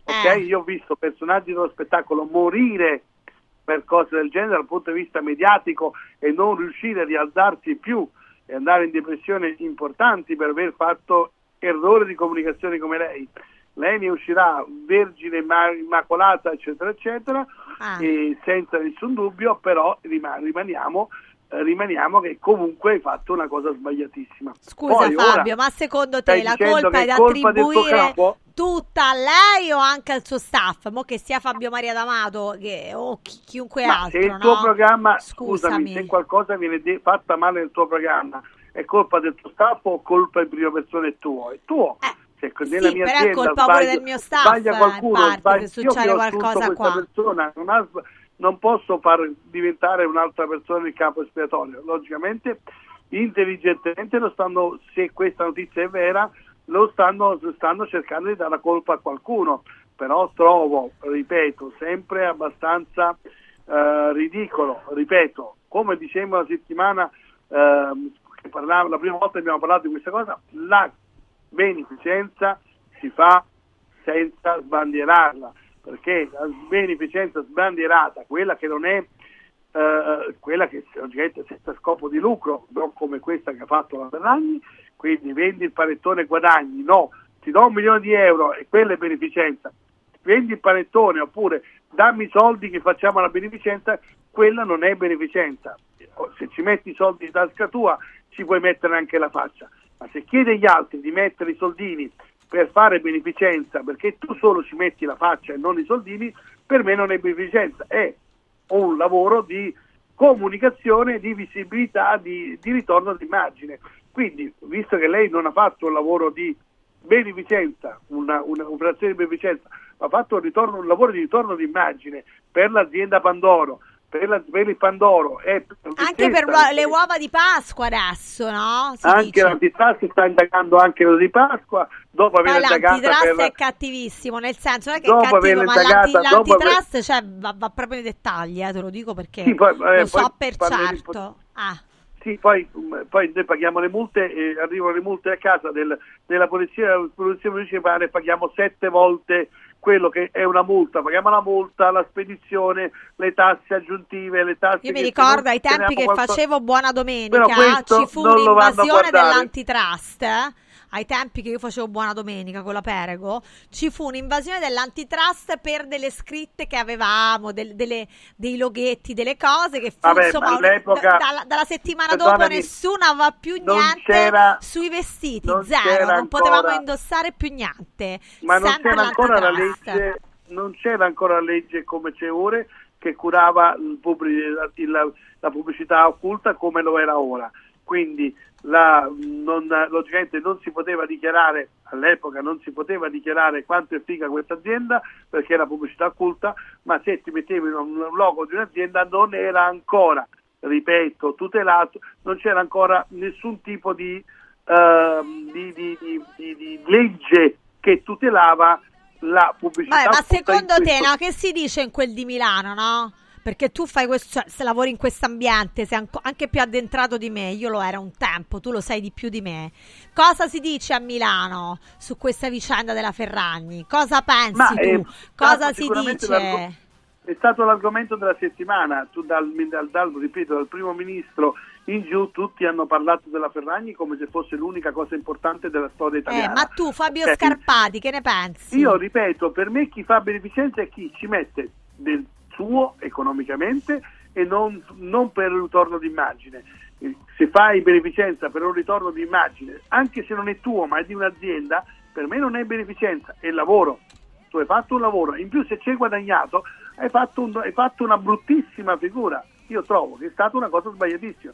Ok, Eh. io ho visto personaggi dello spettacolo morire per cose del genere dal punto di vista mediatico e non riuscire a rialzarsi più e andare in depressione importanti per aver fatto errori di comunicazione come lei. Lei ne uscirà vergine, ma- immacolata, eccetera, eccetera, Ah. e senza nessun dubbio, però rima- rimaniamo, rimaniamo che comunque hai fatto una cosa sbagliatissima. Scusa Poi, Fabio, ma secondo te la colpa è da colpa attribuire tutta a lei o anche al suo staff? Mo che sia Fabio Maria D'Amato che, o chi- chiunque Ma altro, se il no? tuo programma, Scusami. scusami, se qualcosa viene de- fatta male nel tuo programma, è colpa del tuo staff o colpa in prima persona è tuo? È tuo. Se nella Eh, sì, mia però è azienda colpa pure sbaglio- del mio staff, sbaglia eh, qualcuno, in parte, sbaglia- se succede qualcosa qua. persona, non, ha non posso far diventare un'altra persona il capo espiatorio. Logicamente, intelligentemente lo stanno, se questa notizia è vera, lo stanno, stanno cercando di dare la colpa a qualcuno, però trovo, ripeto, sempre abbastanza eh, ridicolo, ripeto, come dicevamo la settimana che parlavo, la prima volta che abbiamo parlato di questa cosa, la beneficenza si fa senza sbandierarla, perché la beneficenza sbandierata, quella che non è eh, quella che è senza scopo di lucro, non come questa che ha fatto la Ferragni, quindi vendi il panettone e guadagni, no, ti do un milione di euro e quella è beneficenza, vendi il panettone oppure dammi i soldi che facciamo la beneficenza, quella non è beneficenza. Se ci metti i soldi in tasca tua ci puoi mettere anche la faccia, ma se chiedi agli altri di mettere i soldini per fare beneficenza perché tu solo ci metti la faccia e non i soldini, per me non è beneficenza, è un lavoro di comunicazione, di visibilità, di, di ritorno d'immagine. Quindi, visto che lei non ha fatto un lavoro di beneficenza, una, una operazione di beneficenza, ma ha fatto un, ritorno- un lavoro di ritorno d'immagine per l'azienda Pandoro, per, la- il Pandoro per Anche per le uova di Pasqua adesso, no? Si anche l'antitrust sta indagando anche lo di Pasqua, dopo aver l'antitrust per è cattivissimo, nel senso non è che Dopo è cattivo, ma indagata, l'anti- dopo aver- l'antitrust cioè, va, va proprio nei dettagli, eh, te lo dico perché Sì, poi, eh, lo so poi per certo. Ah. Sì, poi, poi noi paghiamo le multe e arrivano le multe a casa del- della polizia, della polizia municipale paghiamo sette volte quello che è una multa, paghiamo la multa, la spedizione, le tasse aggiuntive, le tasse Io mi ricordo ai tempi che qualcosa- facevo Buona Domenica, ci fu un'invasione dell'antitrust. eh. Ai tempi che io facevo Buona Domenica con la Perego, ci fu un'invasione dell'antitrust per delle scritte che avevamo, del- delle- dei loghetti, delle cose che fu Vabbè, insomma ma all'epoca- da- dalla, dalla settimana dopo nessuno aveva più niente sui vestiti, non zero, non potevamo ancora- indossare più niente. ma non c'era ancora la legge, non c'era ancora la legge come c'è ora che curava pubblic- il- la pubblicità occulta come lo era ora. Quindi la, non, logicamente non si poteva dichiarare, all'epoca non si poteva dichiarare quanto è figa questa azienda perché era pubblicità occulta, ma se ti mettevi un un logo di un'azienda non era ancora, ripeto, tutelato, non c'era ancora nessun tipo di, ehm, di- di- di- legge che tutelava la pubblicità Vabbè, ma in secondo te, no, che si dice in quel di Milano, no? Perché tu fai questo, cioè, se lavori in questo ambiente, sei anche più addentrato di me, io lo ero un tempo, tu lo sai di più di me. Cosa si dice a Milano su questa vicenda della Ferragni? Cosa pensi Ma, tu? eh, Cosa si dice? È stato l'argomento della settimana, tu dal, dal- dal- ripeto, dal primo ministro in giù tutti hanno parlato della Ferragni come se fosse l'unica cosa importante della storia Eh, italiana. ma tu, Fabio Cioè, Scarpati, che ne pensi? Io ripeto, per me chi fa beneficenza è chi ci mette del suo economicamente e non, non per il ritorno d'immagine. Se fai beneficenza per un ritorno d'immagine, anche se non è tuo ma è di un'azienda, per me non è beneficenza, è lavoro. Tu hai fatto un lavoro, in più se ci hai guadagnato hai fatto, un- hai fatto una bruttissima figura. Io trovo che è stata una cosa sbagliatissima.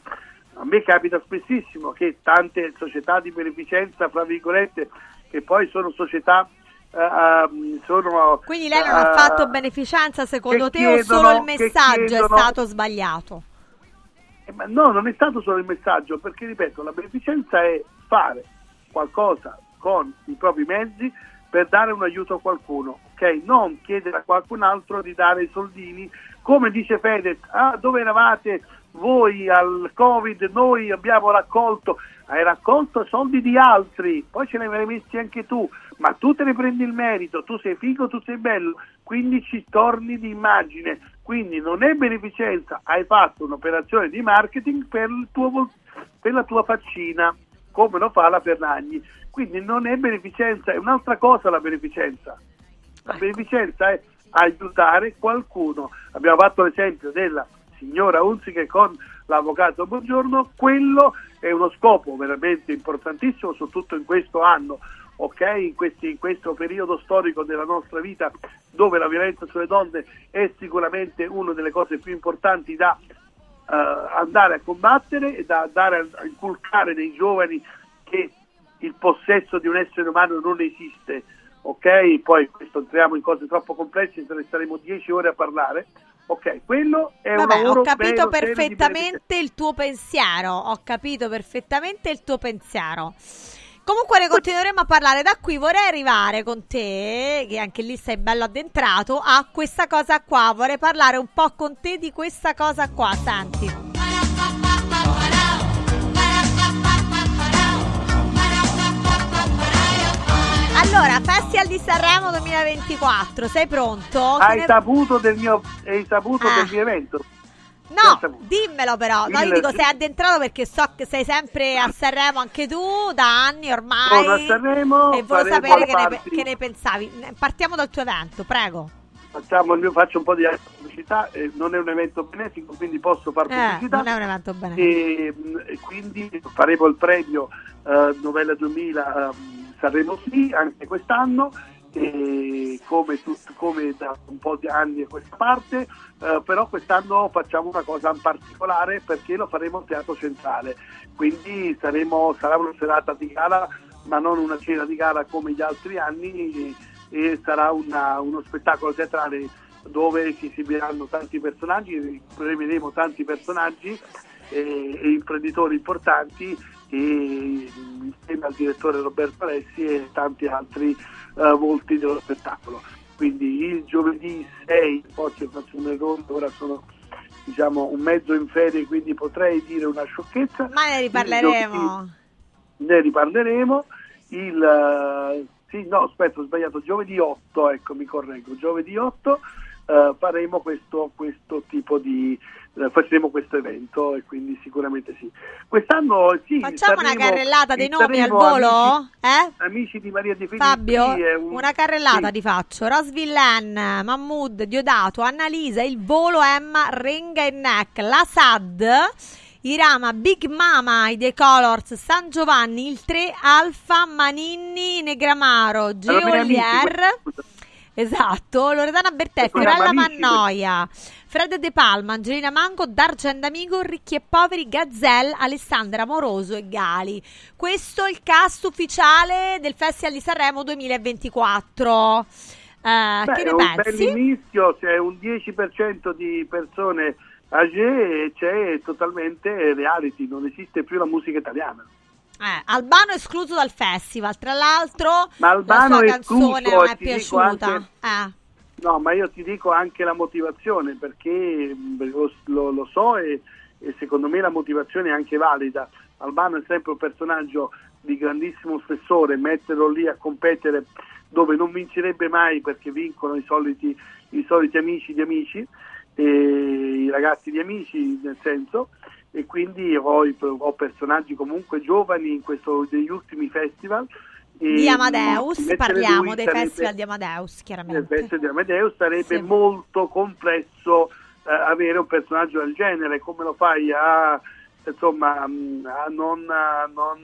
A me capita spessissimo che tante società di beneficenza, fra virgolette, che poi sono società ehm, sono... Quindi lei non ha eh, fatto beneficenza secondo te o solo chiedono- il messaggio chiedono- è stato sbagliato? Eh, ma no, non è stato solo il messaggio, perché ripeto, la beneficenza è fare qualcosa con i propri mezzi per dare un aiuto a qualcuno, ok? Non chiedere a qualcun altro di dare i soldini, come dice Fedez, ah, dove eravate voi al Covid, noi abbiamo raccolto, hai raccolto soldi di altri, poi ce ne avrei messi anche tu, ma tu te ne prendi il merito, tu sei figo, tu sei bello, quindi ci torni di immagine, quindi non è beneficenza, hai fatto un'operazione di marketing per, il tuo per la tua faccina, come lo fa la Ferragni. Quindi non è beneficenza, è un'altra cosa la beneficenza. La beneficenza è aiutare qualcuno. Abbiamo fatto l'esempio della signora Unziche con l'avvocato Buongiorno, quello è uno scopo veramente importantissimo, soprattutto in questo anno, ok? In, questi- in questo periodo storico della nostra vita dove la violenza sulle donne è sicuramente una delle cose più importanti da eh, andare a combattere e da andare a, a inculcare nei giovani che il possesso di un essere umano non esiste, ok? Poi questo entriamo in cose troppo complesse, se ne staremo dieci ore a parlare. Ok, quello è un Vabbè, lavoro ho capito vero, perfettamente il tuo pensiero. Ho capito perfettamente il tuo pensiero. Comunque ne continueremo a parlare da qui. Vorrei arrivare con te, che anche lì sei bello addentrato, a questa cosa qua. Vorrei parlare un po' con te di questa cosa qua. Senti. Allora, Festival di Sanremo 2024, sei pronto? Hai ne- saputo del mio, hai saputo Ah. del mio evento? No, dimmelo però. No, io dico sei addentrato perché so che sei sempre a Sanremo anche tu da anni ormai. Sono a Sanremo, e volevo sapere che ne, che ne pensavi. Partiamo dal tuo evento, prego. Facciamo mio, faccio un po' di pubblicità, eh, non è un evento benefico, quindi posso fare Eh, pubblicità. non è un evento bene. e, mh, e quindi faremo il premio eh, Novella 2000 Sanremo sì anche quest'anno come, tut- come da un po' di anni a questa parte eh, però quest'anno facciamo una cosa in particolare perché lo faremo al Teatro Centrale. Quindi saremo, sarà una serata di gara ma non una cena di gara come gli altri anni e, e sarà una- uno spettacolo teatrale dove si esibiranno tanti personaggi, premieremo tanti personaggi e, e imprenditori importanti insieme al direttore Roberto Alessi e tanti altri eh, volti dello spettacolo. Quindi il giovedì 6, forse faccio un errore, ora sono diciamo un mezzo in ferie, quindi potrei dire una sciocchezza. Ma ne riparleremo. giovedì- ne riparleremo. Il, sì, no, aspetta, ho sbagliato, giovedì 8, ecco, mi correggo, giovedì 8 eh, faremo questo, questo tipo di, faremo questo evento e quindi sicuramente sì. Quest'anno sì, Facciamo una Sanremo- carrellata dei il nomi al volo? Amici, Eh? amici di Maria De Filippi Fabio, un- una carrellata sì. ti faccio. Rosvillen, Mahmood, Diodato, Annalisa, Il Volo, Emma, Renga e Neck, La Sad, Irama, Big Mama, i The Colors, San Giovanni, il 3, Alfa, Maninni, Negramaro, Allora, Geolier. Esatto, Loredana Bertè, Fiorella Mannoia, Fred De Palma, Angelina Mango, D'Argento Amigo, Ricchi e Poveri, Gazelle, Alessandra Moroso e Gali. Questo è il cast ufficiale del Festival di Sanremo 2024. Eh, Beh, che è ne un pensi? bell'inizio, c'è un 10% di persone age e c'è totalmente reality, non esiste più la musica italiana. Eh, Albano escluso dal festival, tra l'altro Ma Albano la è sua canzone non è piaciuta. anche- Eh. No, ma io ti dico anche la motivazione perché lo, lo- so e, e secondo me la motivazione è anche valida. Albano è sempre un personaggio di grandissimo spessore, metterlo lì a competere dove non vincerebbe mai perché vincono i soliti, i soliti amici di amici, e i ragazzi di amici nel senso, e quindi ho, ho personaggi comunque giovani in questo, degli ultimi festival. Di Amadeus, parliamo dei sarebbe- festival di Amadeus, chiaramente. pezzo di Amadeus sarebbe Sì. molto complesso eh, avere un personaggio del genere, come lo fai a, insomma, mh, a non, a non,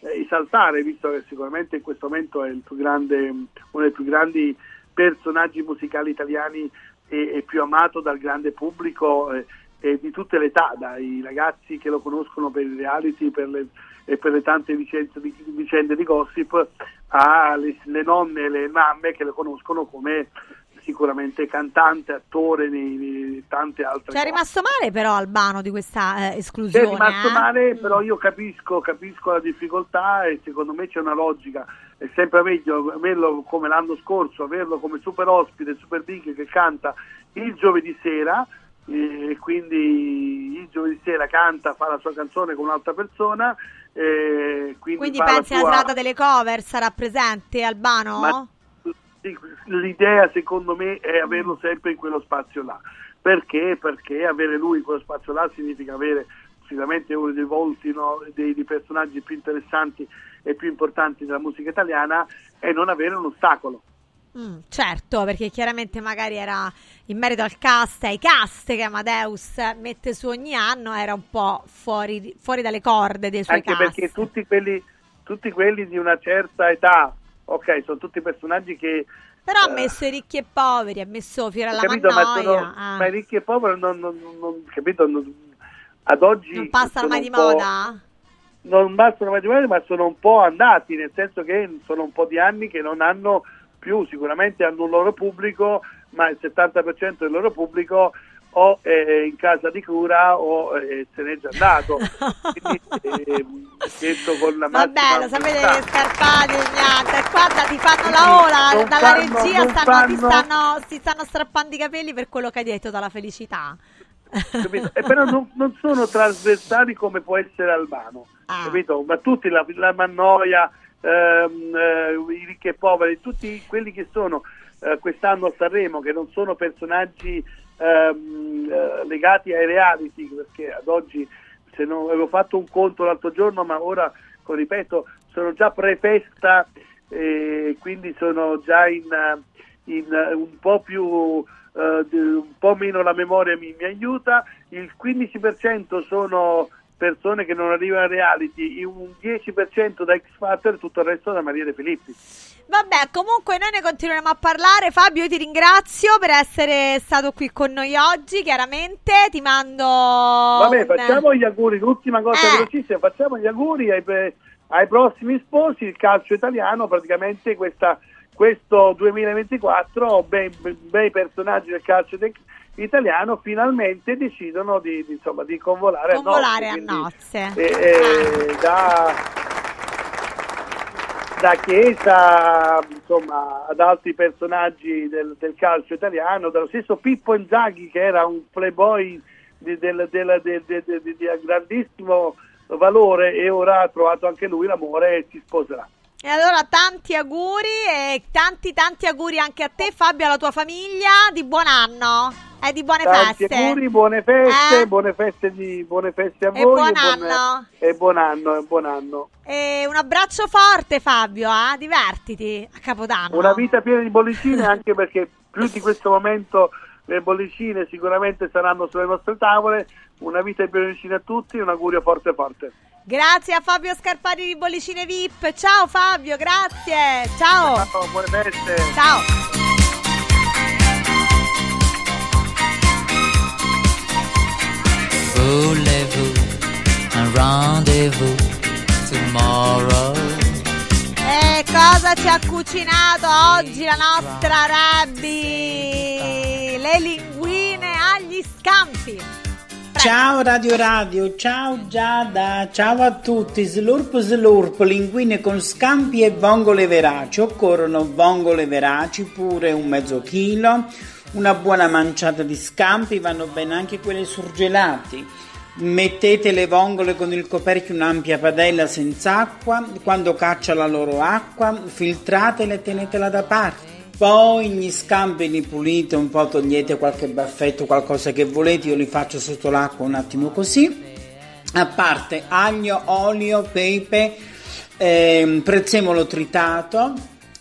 eh, esaltare, visto che sicuramente in questo momento è il più grande, uno dei più grandi personaggi musicali italiani e, e più amato dal grande pubblico eh, e di tutte le età, dai ragazzi che lo conoscono per i reality, per le, e per le tante vicende di, vicende di gossip alle le nonne e le mamme che le conoscono come sicuramente cantante, attore di tante altre Cioè è cose. rimasto male però Albano di questa eh, esclusione. È rimasto eh? male, però io capisco, capisco la difficoltà e secondo me c'è una logica. È sempre meglio averlo come l'anno scorso, averlo come super ospite, super big che canta il giovedì sera e quindi il giovedì sera canta, fa la sua canzone con un'altra persona. quindi Quindi pensi alla sua- serata delle cover sarà presente Albano? Ma- l'idea secondo me è averlo sempre in quello spazio là. Perché? Perché avere lui in quello spazio là significa avere sicuramente uno dei volti, no, dei, dei personaggi più interessanti e più importanti della musica italiana e non avere un ostacolo. Mm, certo, perché chiaramente magari era in merito al cast, ai cast che Amadeus mette su ogni anno, era un po' fuori, fuori dalle corde dei suoi Anche cast. perché tutti quelli, tutti quelli di una certa età, ok, sono tutti personaggi che Però ha eh, messo i ricchi e poveri, ha messo Fiore alla capito, ma, Mannoia. sono, ah. ma i ricchi e poveri non, non- non- capito, non- ad oggi Non passano mai di moda? non bastano mai di moda, ma sono un po' andati, nel senso che sono un po' di anni che non hanno più, sicuramente hanno un loro pubblico, ma il 70% del loro pubblico o è in casa di cura o eh, se n'è già andato. Quindi, eh, detto con la Vabbè, lo sapete che scarpati niente. Guarda, ti fanno la ola dalla fanno- regia, stanno, ti stanno, si stanno strappando i capelli per quello che hai detto dalla felicità. E però non, non sono trasversali come può essere Albano, Ah. capito? Ma tutti, la, la Mannoia, ehm, eh, i ricchi e poveri, tutti quelli che sono eh, quest'anno a Sanremo, che non sono personaggi ehm, eh, legati ai reality, perché ad oggi se non avevo fatto un conto l'altro giorno, ma ora, ripeto, sono già prefesta e quindi sono già in, in, un po' più di- un po' meno la memoria mi, mi aiuta, il 15% sono persone che non arrivano a reality, un 10% da X Factor e tutto il resto da Maria De Filippi. Vabbè, comunque noi ne continueremo a parlare. Fabio, io ti ringrazio per essere stato qui con noi oggi. Chiaramente ti mando. Vabbè, un- facciamo gli auguri, l'ultima cosa Eh. velocissima, facciamo gli auguri ai, ai prossimi sposi, il calcio italiano, praticamente questa, questo 2024, bei, bei personaggi del calcio italiano finalmente decidono di, di, insomma, di convolare, Convolare a a nozze. nozze. quindi, eh, eh, da, da Chiesa insomma, ad altri personaggi del, del calcio italiano, dallo stesso Pippo Inzaghi che era un playboy di, del- del- del- del- del- di grandissimo valore e ora ha trovato anche lui l'amore e si sposerà. E allora tanti auguri e tanti tanti auguri anche a te Fabio e alla tua famiglia di buon anno e di buone Tanti feste. auguri, buone feste, Eh? buone feste, di, buone feste a E voi buon buone- anno. e buon anno, e buon anno. E un abbraccio forte Fabio, eh? divertiti a Capodanno. Una vita piena di bollicine anche perché più di questo momento le bollicine sicuramente saranno sulle nostre tavole. Una vita di bollicine a tutti, un augurio forte forte. Grazie a Fabio Scarpati di Bollicine VIP. Ciao Fabio, grazie. Ciao. Ciao, buone feste. Ciao. Voulez-vous un rendez-vous tomorrow? E cosa ci ha cucinato oggi la nostra Rabbi? Le linguine agli scampi. Ciao Radio Radio, ciao Giada, ciao a tutti, slurp slurp, linguine con scampi e vongole veraci, occorrono vongole veraci pure un mezzo chilo, una buona manciata di scampi, vanno bene anche quelle surgelati. Mettete le vongole con il coperchio in un'ampia padella senza acqua, quando caccia la loro acqua, filtratele e tenetela da parte. Poi gli scampi li pulite un po', togliete qualche baffetto, qualcosa che volete, io li faccio sotto l'acqua un attimo così. A parte aglio, olio, pepe, ehm, prezzemolo tritato.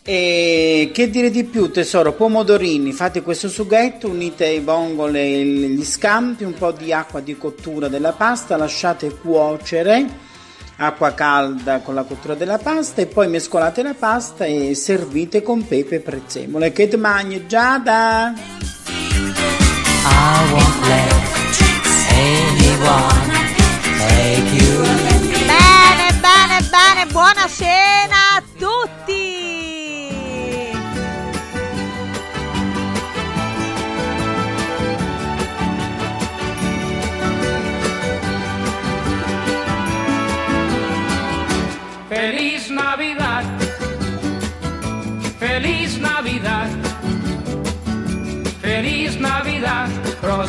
E che dire di più, tesoro? Pomodorini, fate questo sughetto, unite i vongole e gli scampi, un po' di acqua di cottura della pasta, lasciate cuocere acqua calda con la cottura della pasta e poi mescolate la pasta e servite con pepe e prezzemolo. Che te mangi, Giada? You. Bene, bene. buona cena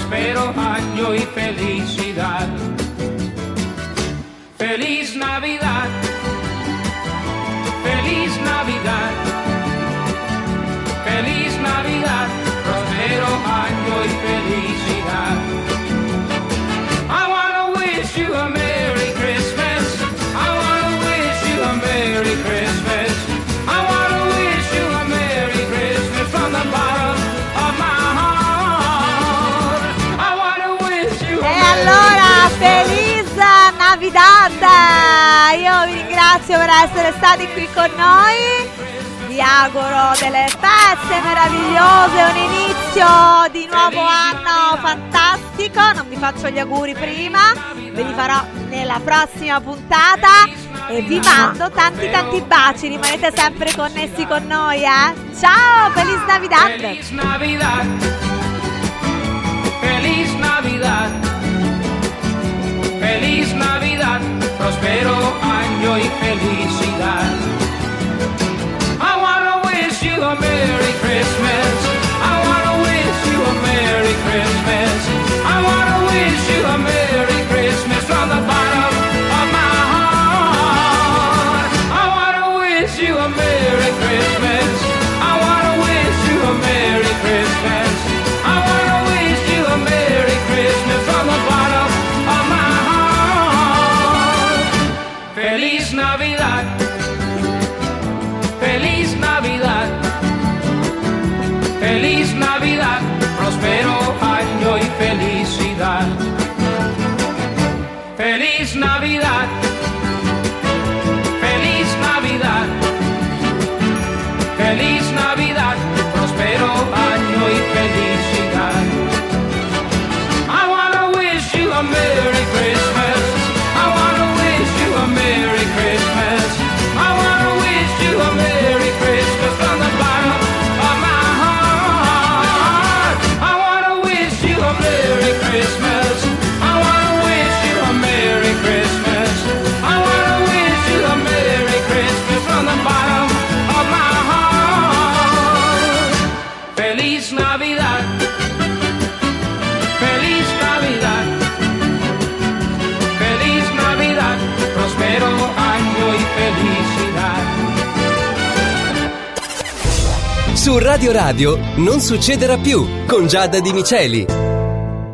próspero año y felicidad. Feliz Navidad, Io vi ringrazio per essere stati qui con noi. Vi auguro delle feste meravigliose, un inizio di nuovo anno fantastico. Non vi faccio gli auguri prima, ve li farò nella prossima puntata. E vi mando tanti tanti baci, rimanete sempre connessi con noi, eh? Ciao, feliz Navidad! Feliz Navidad. Feliz Navidad. Feliz Navidad. Prospero año y felicidad. I wanna wish you a Merry Christmas. I wanna wish you a Merry Christmas. I wanna wish you a Su Radio Radio non succederà più con Giada Di Miceli.